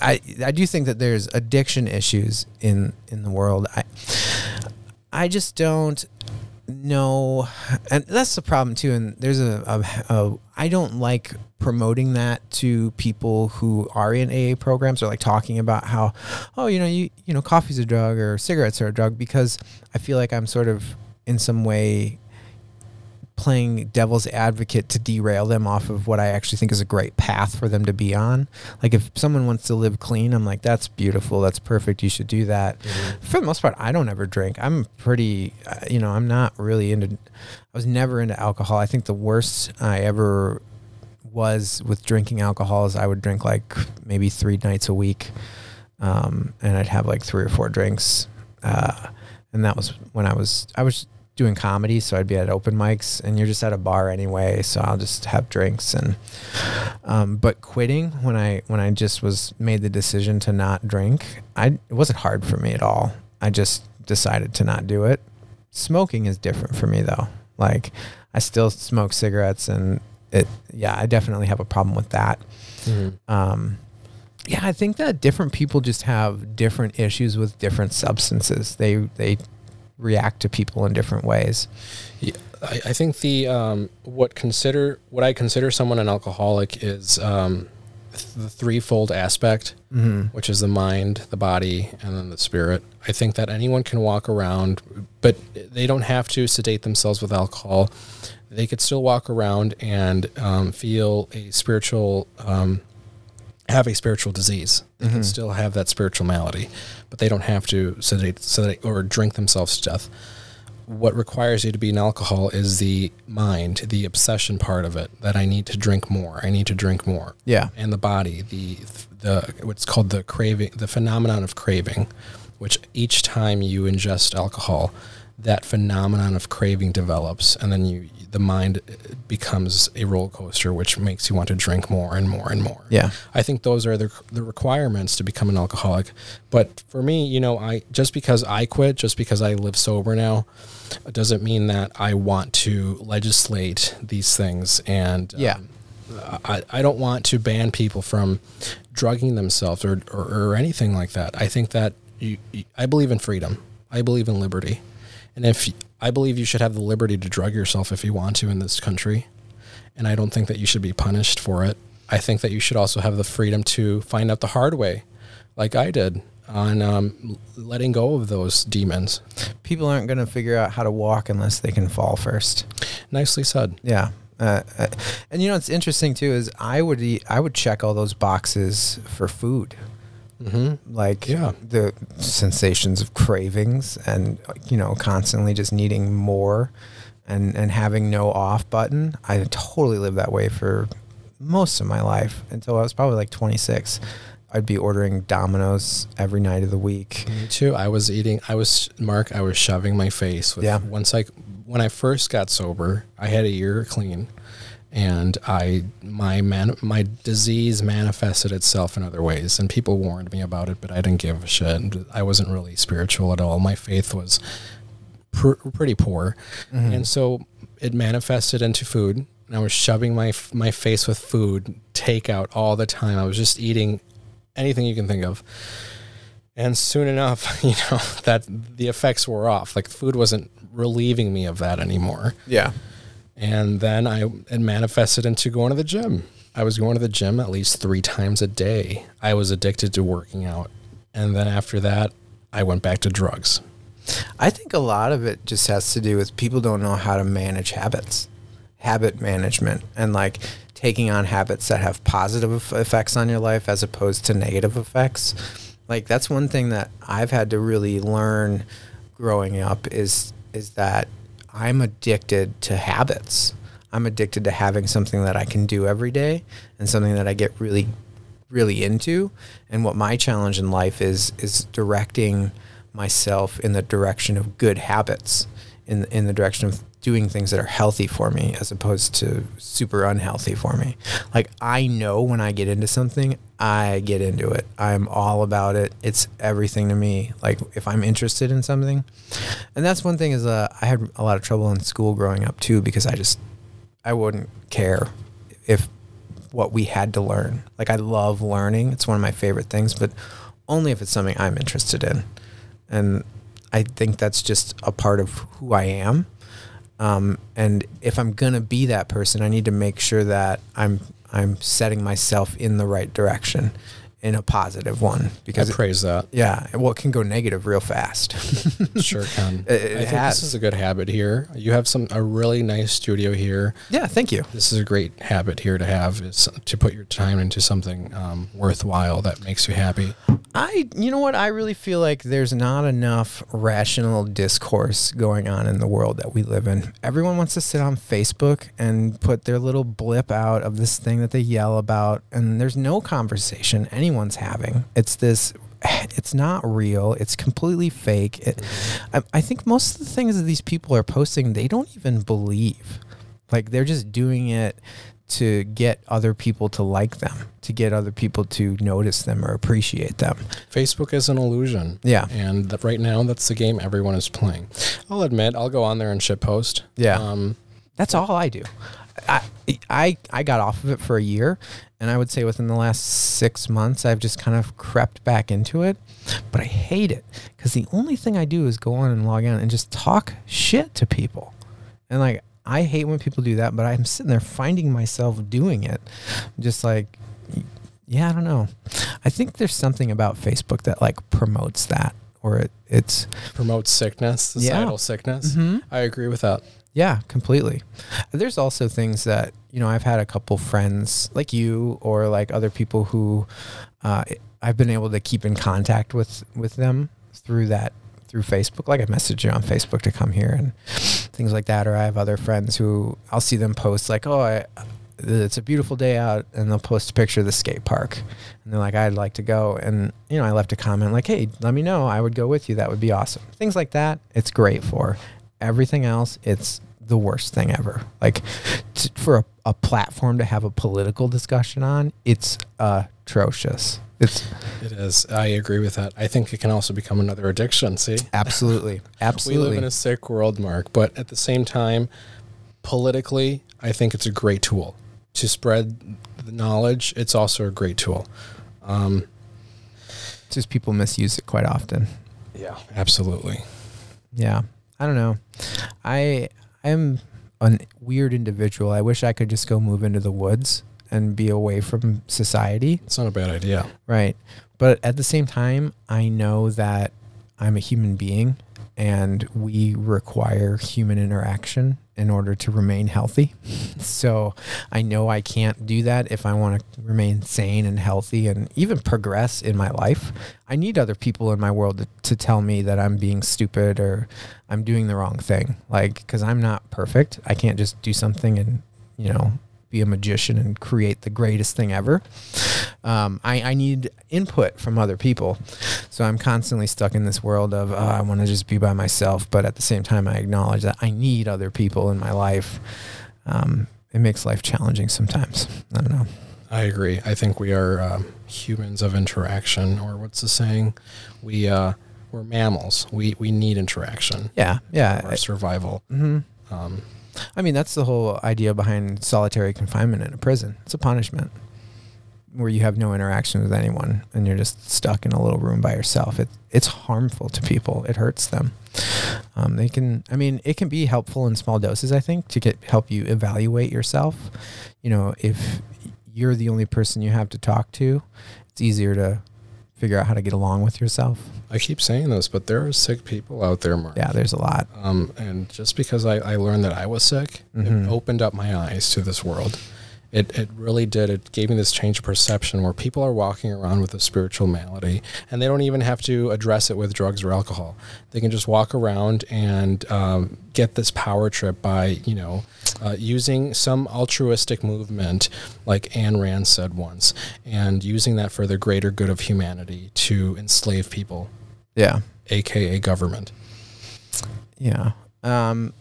I I do think that there's addiction issues in in the world. I I just don't know, and that's the problem too. And there's a, a, a I don't like promoting that to people who are in AA programs or like talking about how, oh, you know, you you know, coffee's a drug or cigarettes are a drug because I feel like I'm sort of in some way playing devil's advocate to derail them off of what I actually think is a great path for them to be on. Like if someone wants to live clean, I'm like, that's beautiful, that's perfect, you should do that. For the most part, I don't ever drink. I'm pretty, uh, you know, I'm not really into. I was never into alcohol. I think the worst I ever was with drinking alcohol is I would drink like maybe three nights a week, um, and I'd have like three or four drinks, uh, and that was when I was I was doing comedy, so I'd be at open mics, and you're just at a bar anyway, so I'll just have drinks and. Um, but quitting when I when I just was made the decision to not drink, I it wasn't hard for me at all. I just decided to not do it. Smoking is different for me though. Like I still smoke cigarettes, and it yeah, I definitely have a problem with that. Mhm. Um, yeah, I think that different people just have different issues with different substances. They they react to people in different ways. Yeah, I, I think the um, what consider what I consider someone an alcoholic is um, th- the threefold aspect, which is the mind, the body, and then the spirit. I think that anyone can walk around, but they don't have to sedate themselves with alcohol. they could still walk around and um, feel a spiritual, um, have a spiritual disease. They can still have that spiritual malady, but they don't have to sedate, sedate or drink themselves to death. What requires you to be an alcohol is the mind, the obsession part of it. That I need to drink more. I need to drink more Yeah. and the body the the what's called the craving the phenomenon of craving which each time you ingest alcohol that phenomenon of craving develops and then you the mind becomes a roller coaster which makes you want to drink more and more and more Yeah. i think those are the, the requirements to become an alcoholic but for me you know i just because i quit just because i live sober now doesn't mean that i want to legislate these things and Yeah. um, I, I don't want to ban people from drugging themselves or, or, or anything like that. I think that you, you, I believe in freedom. I believe in liberty. And if I believe you should have the liberty to drug yourself if you want to in this country, and I don't think that you should be punished for it. I think that you should also have the freedom to find out the hard way, like I did on um, letting go of those demons. People aren't going to figure out how to walk unless they can fall first. Nicely said. Yeah. Uh, uh, and you know what's interesting too is I would eat, I would check all those boxes for food, Mm-hmm. like Yeah. the sensations of cravings and you know constantly just needing more, and and having no off button. I totally lived that way for most of my life until I was probably like 26. I'd be ordering Domino's every night of the week. Me too. I was eating. I was Mark. I was shoving my face with. Yeah. Once I when I first got sober, I had a year clean, and I my man my disease manifested itself in other ways, and people warned me about it, but I didn't give a shit. I wasn't really spiritual at all. My faith was pr- pretty poor, mm-hmm. and so it manifested into food. And I was shoving my my face with food, takeout all the time. I was just eating anything you can think of. And soon enough, [laughs] you know, that the effects were off. Like food wasn't relieving me of that anymore. Yeah. And then I it manifested into going to the gym. I was going to the gym at least three times a day. I was addicted to working out. And then after that, I went back to drugs. I think a lot of it just has to do with people don't know how to manage habits, habit management, and like taking on habits that have positive effects on your life as opposed to negative effects. Like that's one thing that I've had to really learn growing up is is that I'm addicted to habits. I'm addicted to having something that I can do every day and something that I get really really into and what my challenge in life is is directing myself in the direction of good habits in in the direction of doing things that are healthy for me as opposed to super unhealthy for me like i know when i get into something i get into it i'm all about it it's everything to me like if i'm interested in something and that's one thing is uh, i had a lot of trouble in school growing up too because i just i wouldn't care if what we had to learn. Like I love learning. It's one of my favorite things, but only if it's something I'm interested in. And I think that's just a part of who I am. Um, and if I'm gonna be that person, I need to make sure that I'm I'm setting myself in the right direction, in a positive one. Because I praise that. yeah, well, it can go negative real fast. [laughs] Sure can. [laughs] It- it I think has. this is a good habit here. You have some a really nice studio here. yeah, thank you. This is a great habit here to have is to put your time into something um, worthwhile that makes you happy. I, you know what? I really feel like there's not enough rational discourse going on in the world that we live in. Everyone wants to sit on Facebook and put their little blip out of this thing that they yell about, and there's no conversation anyone's having. It's this. It's not real. It's completely fake. It, I, I think most of the things that these people are posting, they don't even believe. Like they're just doing it to get other people to like them, to get other people to notice them or appreciate them. Facebook is an illusion. Yeah. And that right now, that's the game everyone is playing. I'll admit, I'll go on there and shitpost. Yeah. Um, That's all I do. I, I I got off of it for a year, and I would say within the last six months, I've just kind of crept back into it. But I hate it because the only thing I do is go on and log in and just talk shit to people, and like I hate when people do that. But I'm sitting there finding myself doing it, just like. Yeah, I don't know. I think there's something about Facebook that like promotes that, or it, it's promotes sickness, societal sickness. Mhm. I agree with that. Yeah, completely. There's also things that, you know, I've had a couple friends like you or like other people who uh, I've been able to keep in contact with with them through that through Facebook. Like I message you on Facebook to come here and things like that. Or I have other friends who I'll see them post like, oh, I, it's a beautiful day out, and they'll post a picture of the skate park, and they're like, I'd like to go, and you know, I left a comment like, hey, let me know, I would go with you. That would be awesome. Things like that, it's great for. Everything else, it's the worst thing ever. Like t- for a, a platform to have a political discussion on, it's atrocious. It's It is. I agree with that. I think it can also become another addiction. See, absolutely, absolutely. [laughs] we live in a sick world, Mark. But at the same time, politically, I think it's a great tool to spread the knowledge. It's also a great tool. Um, just people misuse it quite often. yeah, absolutely. Yeah. I don't know. I I'm a weird individual. I wish I could just go move into the woods and be away from society. It's not a bad idea. Right. But at the same time, I know that I'm a human being and we require human interaction in order to remain healthy. [laughs] so I know I can't do that if I want to remain sane and healthy and even progress in my life. I need other people in my world to, to tell me that I'm being stupid or I'm doing the wrong thing. Like, because I'm not perfect. I can't just do something and, you know, be a magician and create the greatest thing ever. Um, I, I need input from other people. So I'm constantly stuck in this world of, oh, I want to just be by myself. But at the same time, I acknowledge that I need other people in my life. Um, it makes life challenging sometimes. I don't know. I agree. I think we are um, humans of interaction, or what's the saying? We uh, we're mammals. We we need interaction. Yeah. Yeah. for survival. hmm Um, I mean, that's the whole idea behind solitary confinement in a prison. It's a punishment where you have no interaction with anyone and you're just stuck in a little room by yourself. It, it's harmful to people. It hurts them. Um, they can, I mean, it can be helpful in small doses, I think, to get help you evaluate yourself. You know, if you're the only person you have to talk to, it's easier to figure out how to get along with yourself. I keep saying this, but there are sick people out there, Mark. Yeah, there's a lot. Um, and just because I, I learned that I was sick, Mhm. it opened up my eyes to this world. It, it really did. It gave me this change of perception where people are walking around with a spiritual malady and they don't even have to address it with drugs or alcohol. They can just walk around and um, get this power trip by, you know, uh, using some altruistic movement, like Ayn Rand said once, and using that for the greater good of humanity to enslave people, Yeah. aka government. Yeah. Um,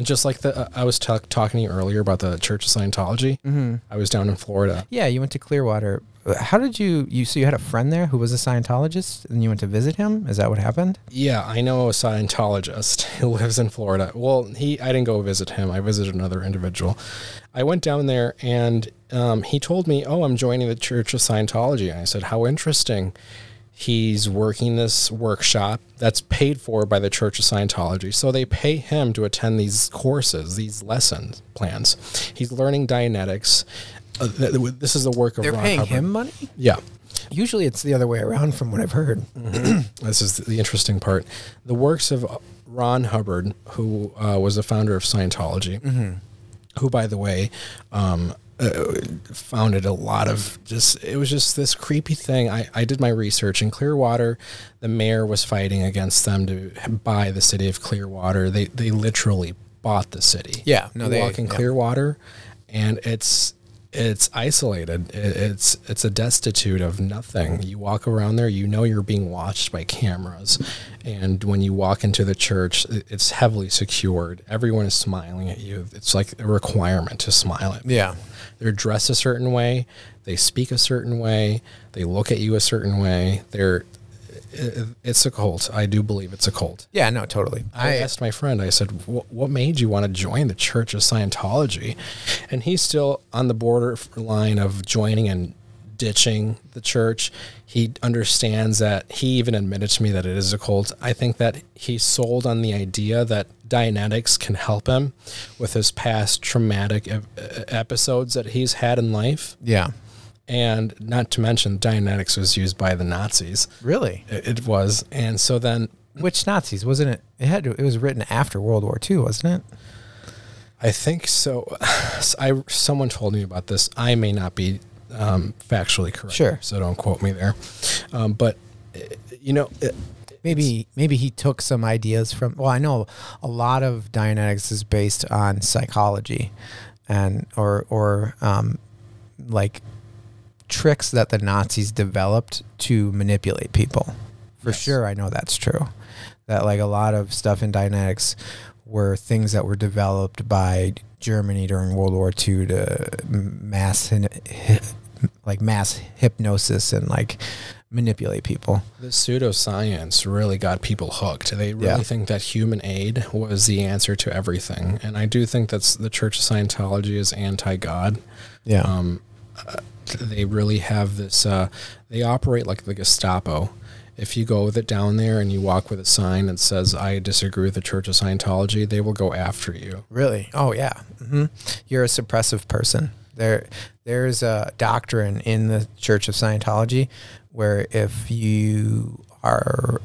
And just like the, uh, I was ta- talking to you earlier about the Church of Scientology, mhm. I was down in Florida. Yeah, you went to Clearwater. Uh, How did you you so you had a friend there who was a Scientologist and you went to visit him? Is that what happened? Yeah, I know a Scientologist [laughs] who lives in Florida. Well, he, I didn't go visit him. I visited another individual. I went down there and um, he told me, "Oh, I'm joining the Church of Scientology." And I said, "How interesting." He's working this workshop that's paid for by the Church of Scientology. So they pay him to attend these courses, these lesson plans. He's learning Dianetics. Uh, th- th- this is the work of They're Ron paying Hubbard. him money? Yeah. Usually it's the other way around from what I've heard. [clears throat] This is the interesting part. The works of Ron Hubbard, who uh, was the founder of Scientology, who, by the way, um, uh, founded a lot of just, it was just this creepy thing. I, I did my research in Clearwater. The mayor was fighting against them to buy the city of Clearwater. They, they literally bought the city. Yeah, no, you they- walk in yeah. Clearwater, and it's it's isolated. It's it's a destitute of nothing. You walk around there, you know you're being watched by cameras, and when you walk into the church, it's heavily secured. Everyone is smiling at you. It's like a requirement to smile at. Yeah. They're dressed a certain way. They speak a certain way. They look at you a certain way. They're it, it's a cult. I do believe it's a cult. Yeah, no, totally. I asked my friend, I said, what made you want to join the Church of Scientology? And he's still on the borderline of joining and ditching the church. He understands that he even admitted to me that it is a cult. I think that he's sold on the idea that Dianetics can help him with his past traumatic episodes that he's had in life. yeah. And not to mention, Dianetics was used by the Nazis. Really? It, it was. And so then Which Nazis? Wasn't it? It had to, it was written after World War II, wasn't it? I think [sighs] so. I someone told me about this. I may not be um, factually correct. Sure. So don't quote me there. Um, but uh, you know, uh, Maybe maybe he took some ideas from. Well, I know a lot of Dianetics is based on psychology, and or or um, like tricks that the Nazis developed to manipulate people. For Yes. sure, I know that's true. That like a lot of stuff in Dianetics were things that were developed by Germany during World War II to mass like mass hypnosis and like manipulate people. the pseudoscience really got people hooked. They really Yeah. think that human aid was the answer to everything, and I do think that's the Church of Scientology is anti-God. Yeah. um, they really have this uh, they operate like the gestapo if you go with it down there and you walk with a sign that says i disagree with the church of scientology they will go after you Really? Oh yeah. hmm You're a suppressive person. There, there's a doctrine in the Church of Scientology where if you are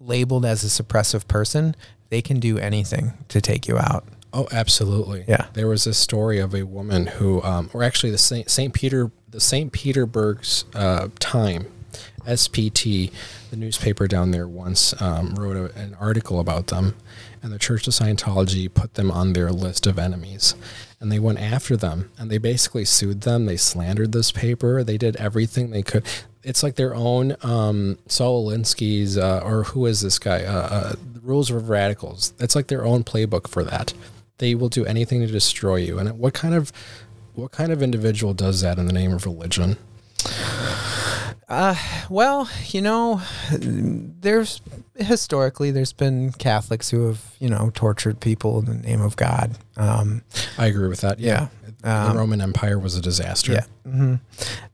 labeled as a suppressive person, they can do anything to take you out. oh absolutely Yeah. there was a story of a woman who um, or actually the st peter the St. Petersburg's uh, time spt the newspaper down there once um, wrote a, an article about them and the church of scientology put them on their list of enemies and they went after them and they basically sued them they slandered this paper they did everything they could it's like their own um, Saul Alinsky's uh, or who is this guy? Uh, uh, the Rules of Radicals. That's like their own playbook for that. They will do anything to destroy you. And what kind of what kind of individual does that in the name of religion? Uh, well, you know, there's historically there's been Catholics who have you know tortured people in the name of God. Um, I agree with that. Yeah, Um, the Roman Empire was a disaster. Yeah. hmm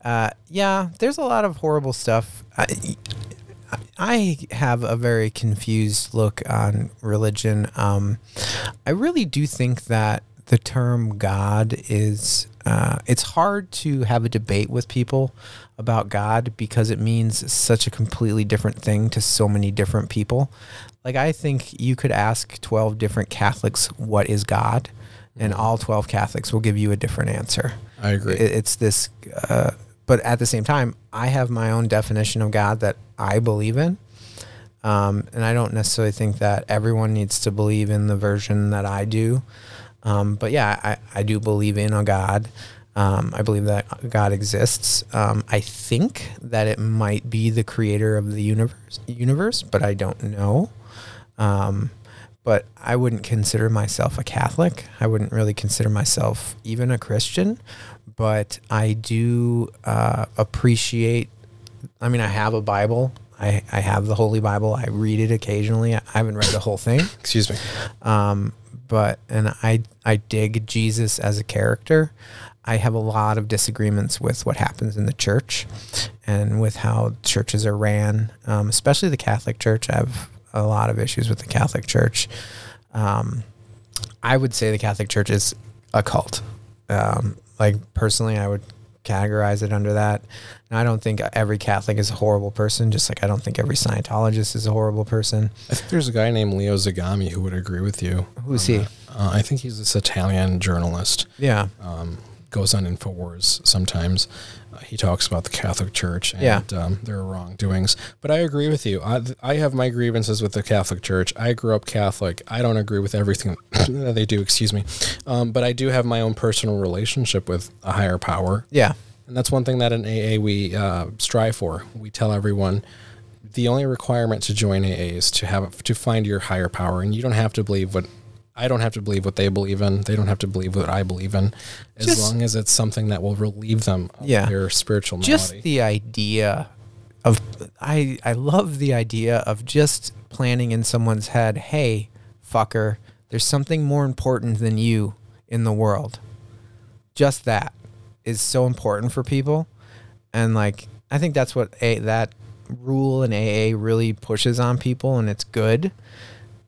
Uh, yeah, there's a lot of horrible stuff. I, I have a very confused look on religion. Um, I really do think that the term God is, uh, it's hard to have a debate with people about God because it means such a completely different thing to so many different people. Like, I think you could ask 12 different Catholics, what is God? And all 12 Catholics will give you a different answer I agree. it- it's this uh, but at the same time i have my own definition of god that i believe in um, and i don't necessarily think that everyone needs to believe in the version that i do um, but yeah I, I do believe in a god um, i believe that god exists um, i think that it might be the creator of the universe universe but i don't know um, but I wouldn't consider myself a Catholic. I wouldn't really consider myself even a Christian. But I do uh, appreciate. I mean, I have a Bible. I, I have the Holy Bible. I read it occasionally. I haven't read the whole thing. Excuse me. Um, but and I I dig Jesus as a character. I have a lot of disagreements with what happens in the church and with how churches are ran, um, especially the Catholic Church. I have a lot of issues with the Catholic Church. Um, I would say the Catholic Church is a cult. Um, like personally, I would categorize it under that. Now, I don't think every Catholic is a horrible person, just like I don't think every Scientologist is a horrible person. I think there's a guy named Leo Zagami who would agree with you. Who's he? Uh, I think he's this Italian journalist. Yeah. um, goes on Infowars sometimes. Uh, he talks about the Catholic Church and Yeah. um, their wrongdoings. But I agree with you. I, I have my grievances with the Catholic Church. I grew up Catholic. I don't agree with everything [coughs] that they do, excuse me. Um, but I do have my own personal relationship with a higher power. Yeah. And that's one thing that in AA we uh, strive for. We tell everyone the only requirement to join AA is to have to find your higher power, and you don't have to believe what I don't have to believe what they believe in. They don't have to believe what I believe in, as Just- long as it's something that will relieve them of Yeah. their spiritual malady. just the idea of I I love the idea of just planting in someone's head, hey, fucker, there's something more important than you in the world. Just that is so important for people. And like I think that's what a that rule in AA really pushes on people and it's good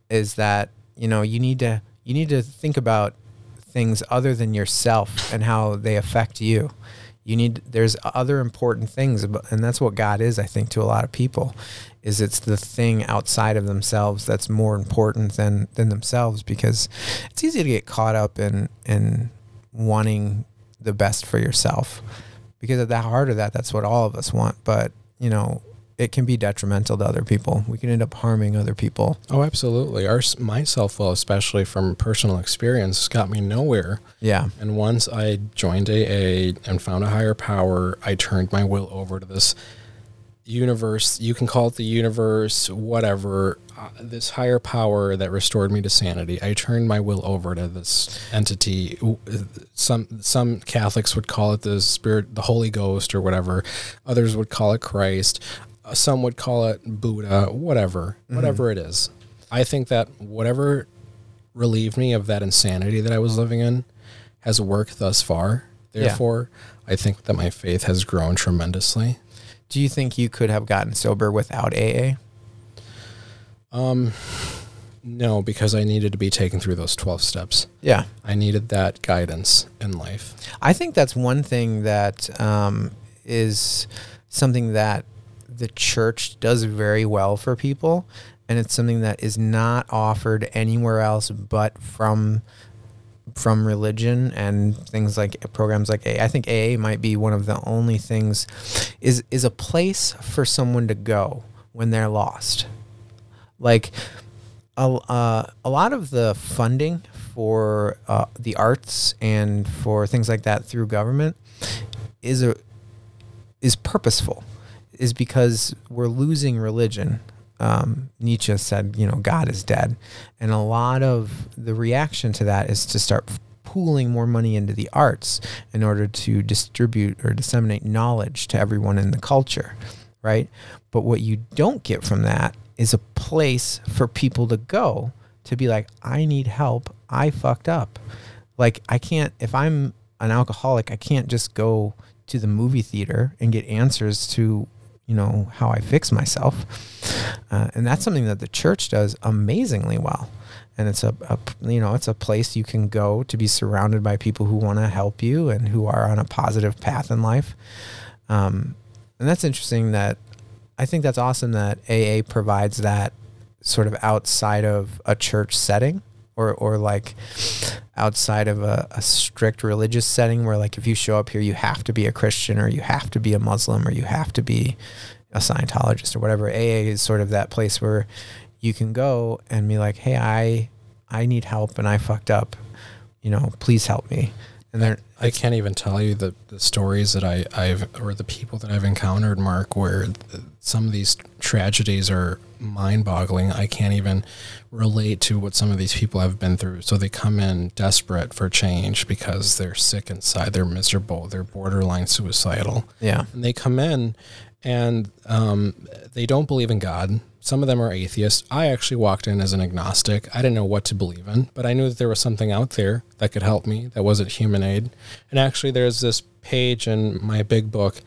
is that, you know, you need to you need to think about things other than yourself and how they affect you. You need there's other important things, and that's what God is. I think to a lot of people, is it's the thing outside of themselves that's more important than than themselves because it's easy to get caught up in in wanting the best for yourself because at the heart of that, that's what all of us want. But you know, it can be detrimental to other people. We can end up harming other people. Oh, absolutely. Our my self will, especially from personal experience, got me nowhere. Yeah. And once I joined AA and found a higher power, I turned my will over to this universe. You can call it the universe, whatever. Uh, this higher power that restored me to sanity. I turned my will over to this entity. Some some Catholics would call it the spirit, the Holy Ghost, or whatever. Others would call it Christ. Some would call it Buddha, whatever, mm-hmm. whatever it is. I think that whatever relieved me of that insanity that I was living in has worked thus far. Therefore, yeah. I think that my faith has grown tremendously. Do you think you could have gotten sober without AA? Um, no, because I needed to be taken through those 12 steps. Yeah. I needed that guidance in life. I think that's one thing that um, is something that the church does very well for people. And it's something that is not offered anywhere else but from from religion and things like programs like AA. I think AA might be one of the only things is is a place for someone to go when they're lost. Like a, uh, a lot of the funding for uh, the arts and for things like that through government is a is purposeful is because we're losing religion um, Nietzsche said, you know, God is dead. And a lot of the reaction to that is to start pooling more money into the arts in order to distribute or disseminate knowledge to everyone in the culture, right? But what you don't get from that is a place for people to go to be like, I need help. I fucked up. Like, I can't, if I'm an alcoholic, I can't just go to the movie theater and get answers to you know how I fix myself, uh, and that's something that the church does amazingly well. And it's a, a you know it's a place you can go to be surrounded by people who want to help you and who are on a positive path in life. Um, and that's interesting. That I think that's awesome that AA provides that sort of outside of a church setting or or like outside of a, a, strict religious setting where like if you show up here you have to be a Christian or you have to be a Muslim or you have to be a Scientologist or whatever. AA is sort of that place where you can go and be like, "Hey, I I need help and I fucked up. You know, please help me." And there, I can't even tell you the, the stories that I, I've or the people that I've encountered, Mark, where some of these tragedies are mind boggling. I can't even relate to what some of these people have been through. So they come in desperate for change because they're sick inside, they're miserable, they're borderline suicidal. Yeah. And they come in and um, they don't believe in God. Some of them are atheists. I actually walked in as an agnostic. I didn't know what to believe in, but I knew that there was something out there that could help me that wasn't human aid. And actually, there's this page in my big book,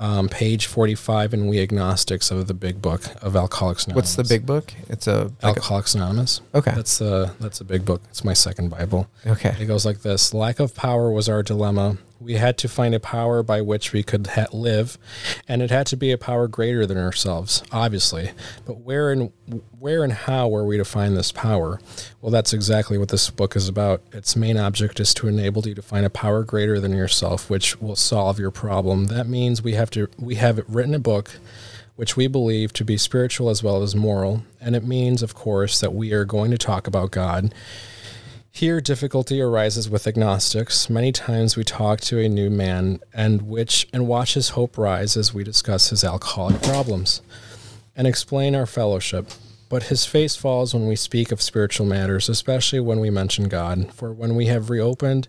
um, page 45 in We Agnostics of the big book of Alcoholics Anonymous. What's the big book? It's a like Alcoholics Anonymous. Okay. That's a, that's a big book. It's my second Bible. Okay. It goes like this Lack of power was our dilemma. We had to find a power by which we could ha- live, and it had to be a power greater than ourselves, obviously. But where and where and how were we to find this power? Well, that's exactly what this book is about. Its main object is to enable you to find a power greater than yourself, which will solve your problem. That means we have to we have written a book which we believe to be spiritual as well as moral, and it means, of course, that we are going to talk about God here, difficulty arises with agnostics. Many times we talk to a new man and which and watch his hope rise as we discuss his alcoholic problems and explain our fellowship. But his face falls when we speak of spiritual matters, especially when we mention God. For when we have reopened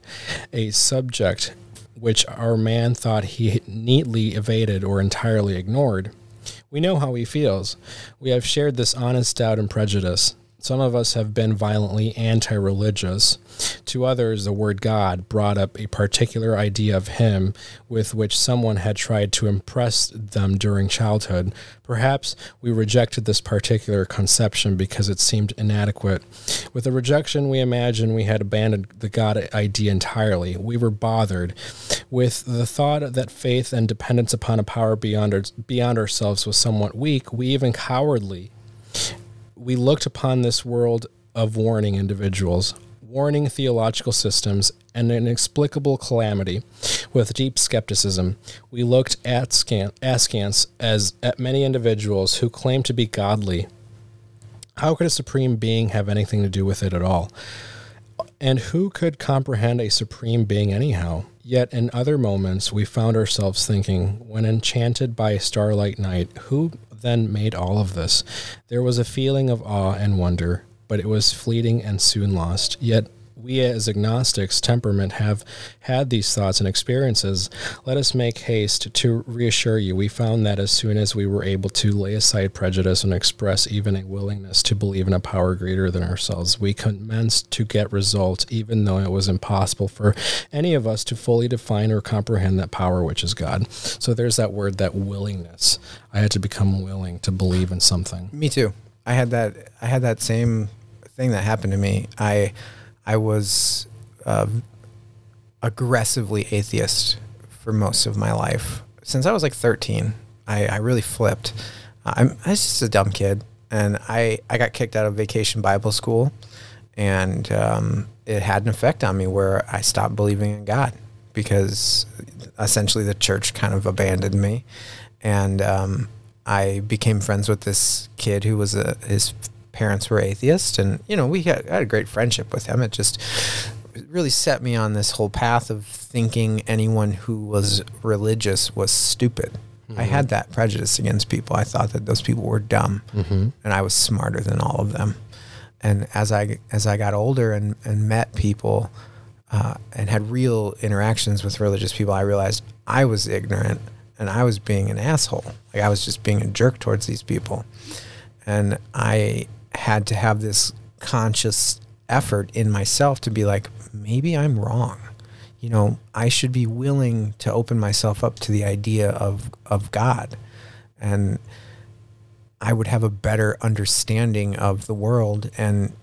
a subject which our man thought he neatly evaded or entirely ignored, we know how he feels. We have shared this honest doubt and prejudice. Some of us have been violently anti religious. To others, the word God brought up a particular idea of Him with which someone had tried to impress them during childhood. Perhaps we rejected this particular conception because it seemed inadequate. With the rejection, we imagined we had abandoned the God idea entirely. We were bothered. With the thought that faith and dependence upon a power beyond our, beyond ourselves was somewhat weak, we even cowardly. We looked upon this world of warning individuals, warning theological systems, and inexplicable calamity with deep skepticism. We looked at askance as at many individuals who claim to be godly. How could a supreme being have anything to do with it at all? And who could comprehend a supreme being anyhow? Yet in other moments, we found ourselves thinking, when enchanted by a starlight night, who then made all of this? There was a feeling of awe and wonder, but it was fleeting and soon lost. Yet we as agnostics temperament have had these thoughts and experiences, let us make haste to reassure you. We found that as soon as we were able to lay aside prejudice and express even a willingness to believe in a power greater than ourselves, we commenced to get results, even though it was impossible for any of us to fully define or comprehend that power which is God. So there's that word, that willingness. I had to become willing to believe in something. Me too. I had that. I had that same thing that happened to me. I I was uh, aggressively atheist for most of my life. Since I was like 13, I, I really flipped. I'm I was just a dumb kid, and I I got kicked out of Vacation Bible School, and um, it had an effect on me where I stopped believing in God because essentially the church kind of abandoned me, and um, I became friends with this kid who was a his parents were atheists, and you know we had, had a great friendship with him. It just really set me on this whole path of thinking anyone who was religious was stupid. Mm-hmm. I had that prejudice against people. I thought that those people were dumb, mm-hmm. and I was smarter than all of them. And as I as I got older and and met people uh, and had real interactions with religious people, I realized I was ignorant and I was being an asshole. Like I was just being a jerk towards these people, and I had to have this conscious effort in myself to be like, maybe I'm wrong. You know, I should be willing to open myself up to the idea of of God, and I would have a better understanding of the world. And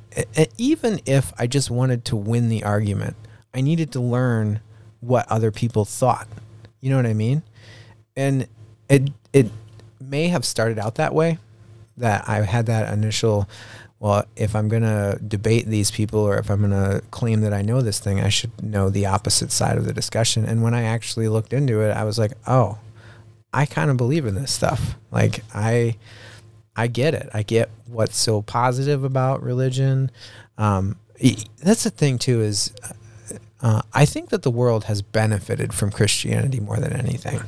even if I just wanted to win the argument, I needed to learn what other people thought. You know what I mean? And it it may have started out that way, that I had that initial, well, if I'm going to debate these people or if I'm going to claim that I know this thing, I should know the opposite side of the discussion. And when I actually looked into it, I was like, oh, I kind of believe in this stuff. Like I, I get it. I get what's so positive about religion. Um, that's the thing too is uh, I think that the world has benefited from Christianity more than anything.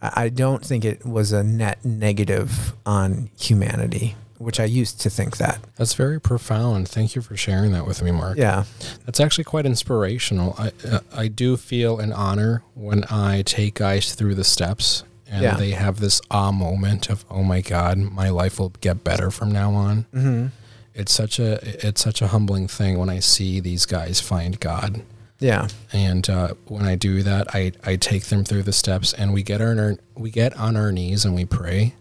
I don't think it was a net negative on humanity, which I used to think that. That's very profound. Thank you for sharing that with me, Mark. Yeah. That's actually quite inspirational. I uh, I do feel an honor when I take guys through the steps and yeah. they have this ah moment of, "Oh my god, my life will get better from now on." Mm-hmm. It's such a it's such a humbling thing when I see these guys find God yeah. And uh, when I do that, I, I take them through the steps, and we get our we get on our knees and we pray.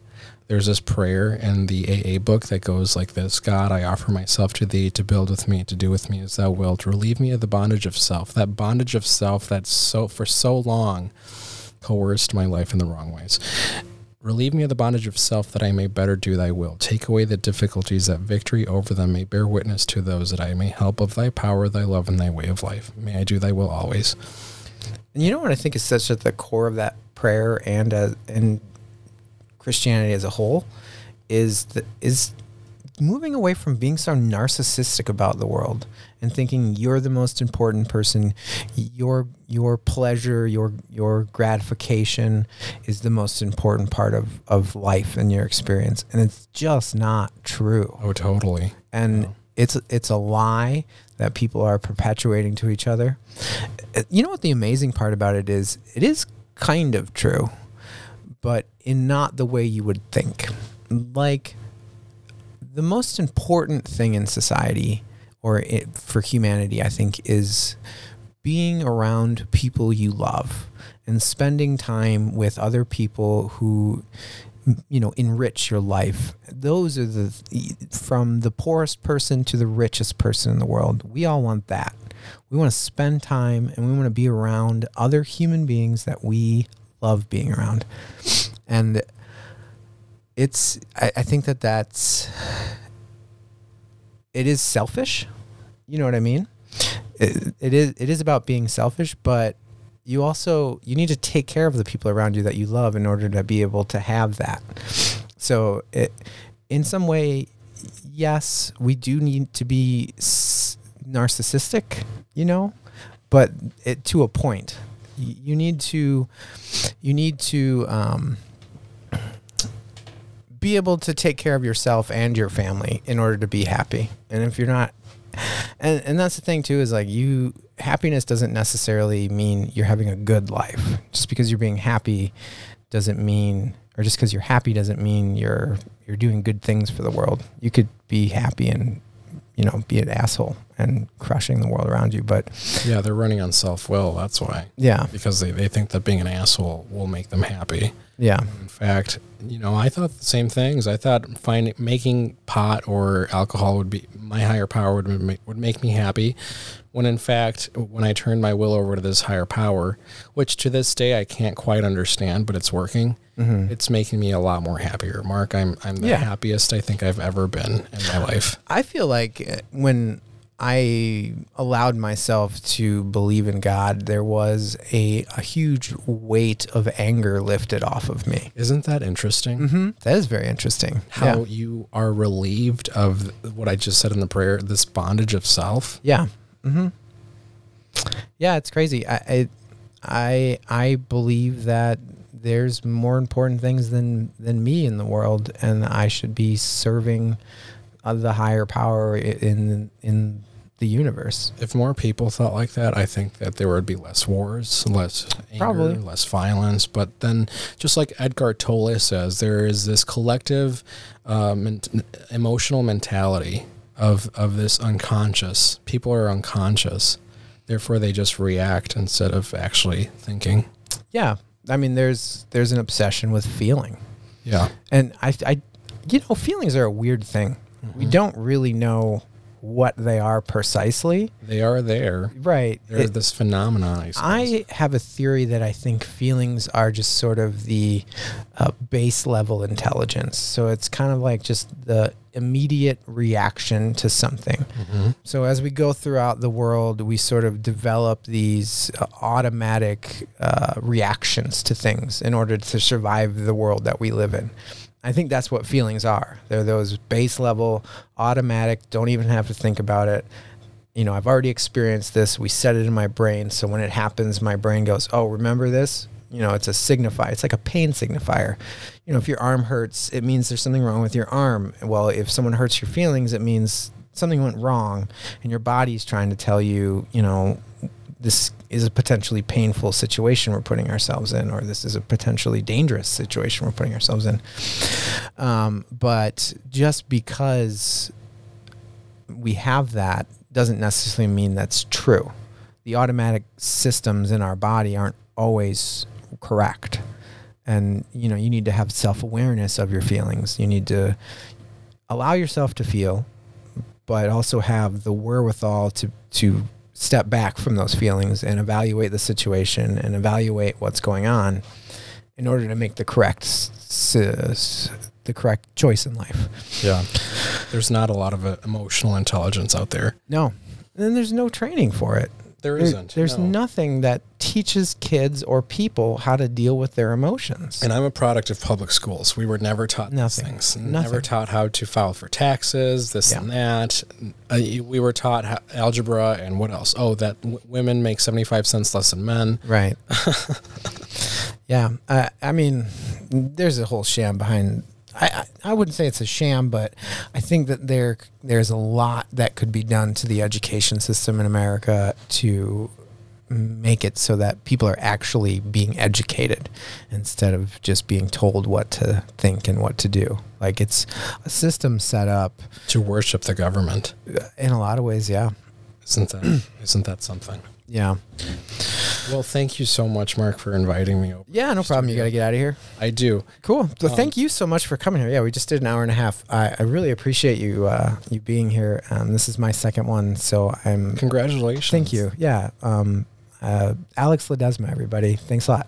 There's this prayer in the AA book that goes like this: God, I offer myself to Thee to build with me, to do with me as Thou wilt. Relieve me of the bondage of self. That bondage of self that's so for so long coerced my life in the wrong ways. Relieve me of the bondage of self that I may better do thy will. Take away the difficulties that victory over them may bear witness to those that I may help of thy power, thy love, and thy way of life. May I do thy will always. And you know what I think is such at the core of that prayer and uh, and Christianity as a whole is the, is moving away from being so narcissistic about the world and thinking you're the most important person. Your your pleasure your your gratification is the most important part of of life and your experience. And it's just not true. Oh totally. And yeah. it's it's a lie that people are perpetuating to each other. You know what the amazing part about it is? It is kind of true but in not the way you would think. Like the most important thing in society or it, for humanity, I think, is being around people you love and spending time with other people who you know enrich your life those are the from the poorest person to the richest person in the world we all want that We want to spend time and we want to be around other human beings that we love being around. And it's, I, I think that that's, it is selfish. You know what I mean? It, it is, it is about being selfish, but you also, you need to take care of the people around you that you love in order to be able to have that. So it, in some way, yes, we do need to be narcissistic, you know, but it, to a point. You need to, you need to um, be able to take care of yourself and your family in order to be happy. And if you're not, and and that's the thing too is like you happiness doesn't necessarily mean you're having a good life. Just because you're being happy doesn't mean or just because you're happy doesn't mean you're you're doing good things for the world. You could be happy and you know be an asshole and crushing the world around you, but Yeah, they're running on self will. That's why. yeah, Because they, they think that being an asshole will make them happy. Yeah, In fact, you know, I thought the same things. I thought finding making pot or alcohol would be my higher power would make, would make me happy. When in fact, when I turned my will over to this higher power, which to this day I can't quite understand, but it's working. It's making me a lot more happier. Mark, I'm I'm the Yeah. happiest I think I've ever been in my life. I feel like uh, when I allowed myself to believe in God, there was a, a huge weight of anger lifted off of me. Isn't that interesting? hmm That is very interesting. How yeah. you are relieved of what I just said in the prayer, this bondage of self. Yeah. hmm Yeah, it's crazy. I, I, I, I believe that there's more important things than than me in the world, and I should be serving uh, the higher power in in the universe. If more people thought like that, I think that there would be less wars, less anger, Probably. less violence. But then, just like Eckhart Tolle says, there is this collective uh, men- emotional mentality of of this unconscious. People are unconscious, therefore they just react instead of actually thinking. Yeah, I mean, there's there's an obsession with feeling, Yeah, and I, I, you know, feelings are a weird thing. We mm-hmm. don't really know what they are precisely. they are there. Right. There's It- this phenomenon. I. I have a theory that I think feelings are just sort of the uh, base level intelligence. So it's kind of like just the immediate reaction to something. So as we go throughout the world, we sort of develop these uh, automatic uh, reactions to things in order to survive the world that we live in. I think that's what feelings are. They're those base level, automatic, don't even have to think about it you know, I've already experienced this. We set it in my brain. So when it happens, my brain goes, oh, remember this? You know, it's a signifier. It's like a pain signifier. You know, if your arm hurts, it means there's something wrong with your arm. Well, if someone hurts your feelings, it means something went wrong and your body's trying to tell you, you know, this is a potentially painful situation we're putting ourselves in, or this is a potentially dangerous situation we're putting ourselves in. Um, but just because we have that doesn't necessarily mean that's true. The automatic systems in our body aren't always correct. And you know, you need to have self-awareness of your feelings. You need to allow yourself to feel, but also have the wherewithal to to step back from those feelings and evaluate the situation and evaluate what's going on in order to make the correct the correct choice in life. yeah, there's not a lot of uh, emotional intelligence out there. No. And there's no training for it. There There- isn't. there's no. nothing that teaches kids or people how to deal with their emotions. And I'm a product of public schools. We were never taught Nothing. things. Nothing. Never taught how to file for taxes, this Yeah. and that. Uh, we were taught how, algebra and what else? Oh, that w- women make 75 cents less than men. right. [laughs] yeah. I, I mean, there's a whole sham behind. I, I wouldn't say it's a sham, but I think that there there's a lot that could be done to the education system in America to make it so that people are actually being educated instead of just being told what to think and what to do. Like it's a system set up To worship the government. in a lot of ways, yeah. Isn't that isn't that something? Yeah. Well, thank you so much, Mark, for inviting me over. Yeah, no problem. You got to get out of here. I do. Cool. So thank you so much for coming here. Yeah, we just did an hour and a half. I, I really appreciate you uh, you being here. Um, this is my second one, so I'm. Congratulations. Thank you. Yeah. Um, uh, Alex Ledesma, everybody. Thanks a lot.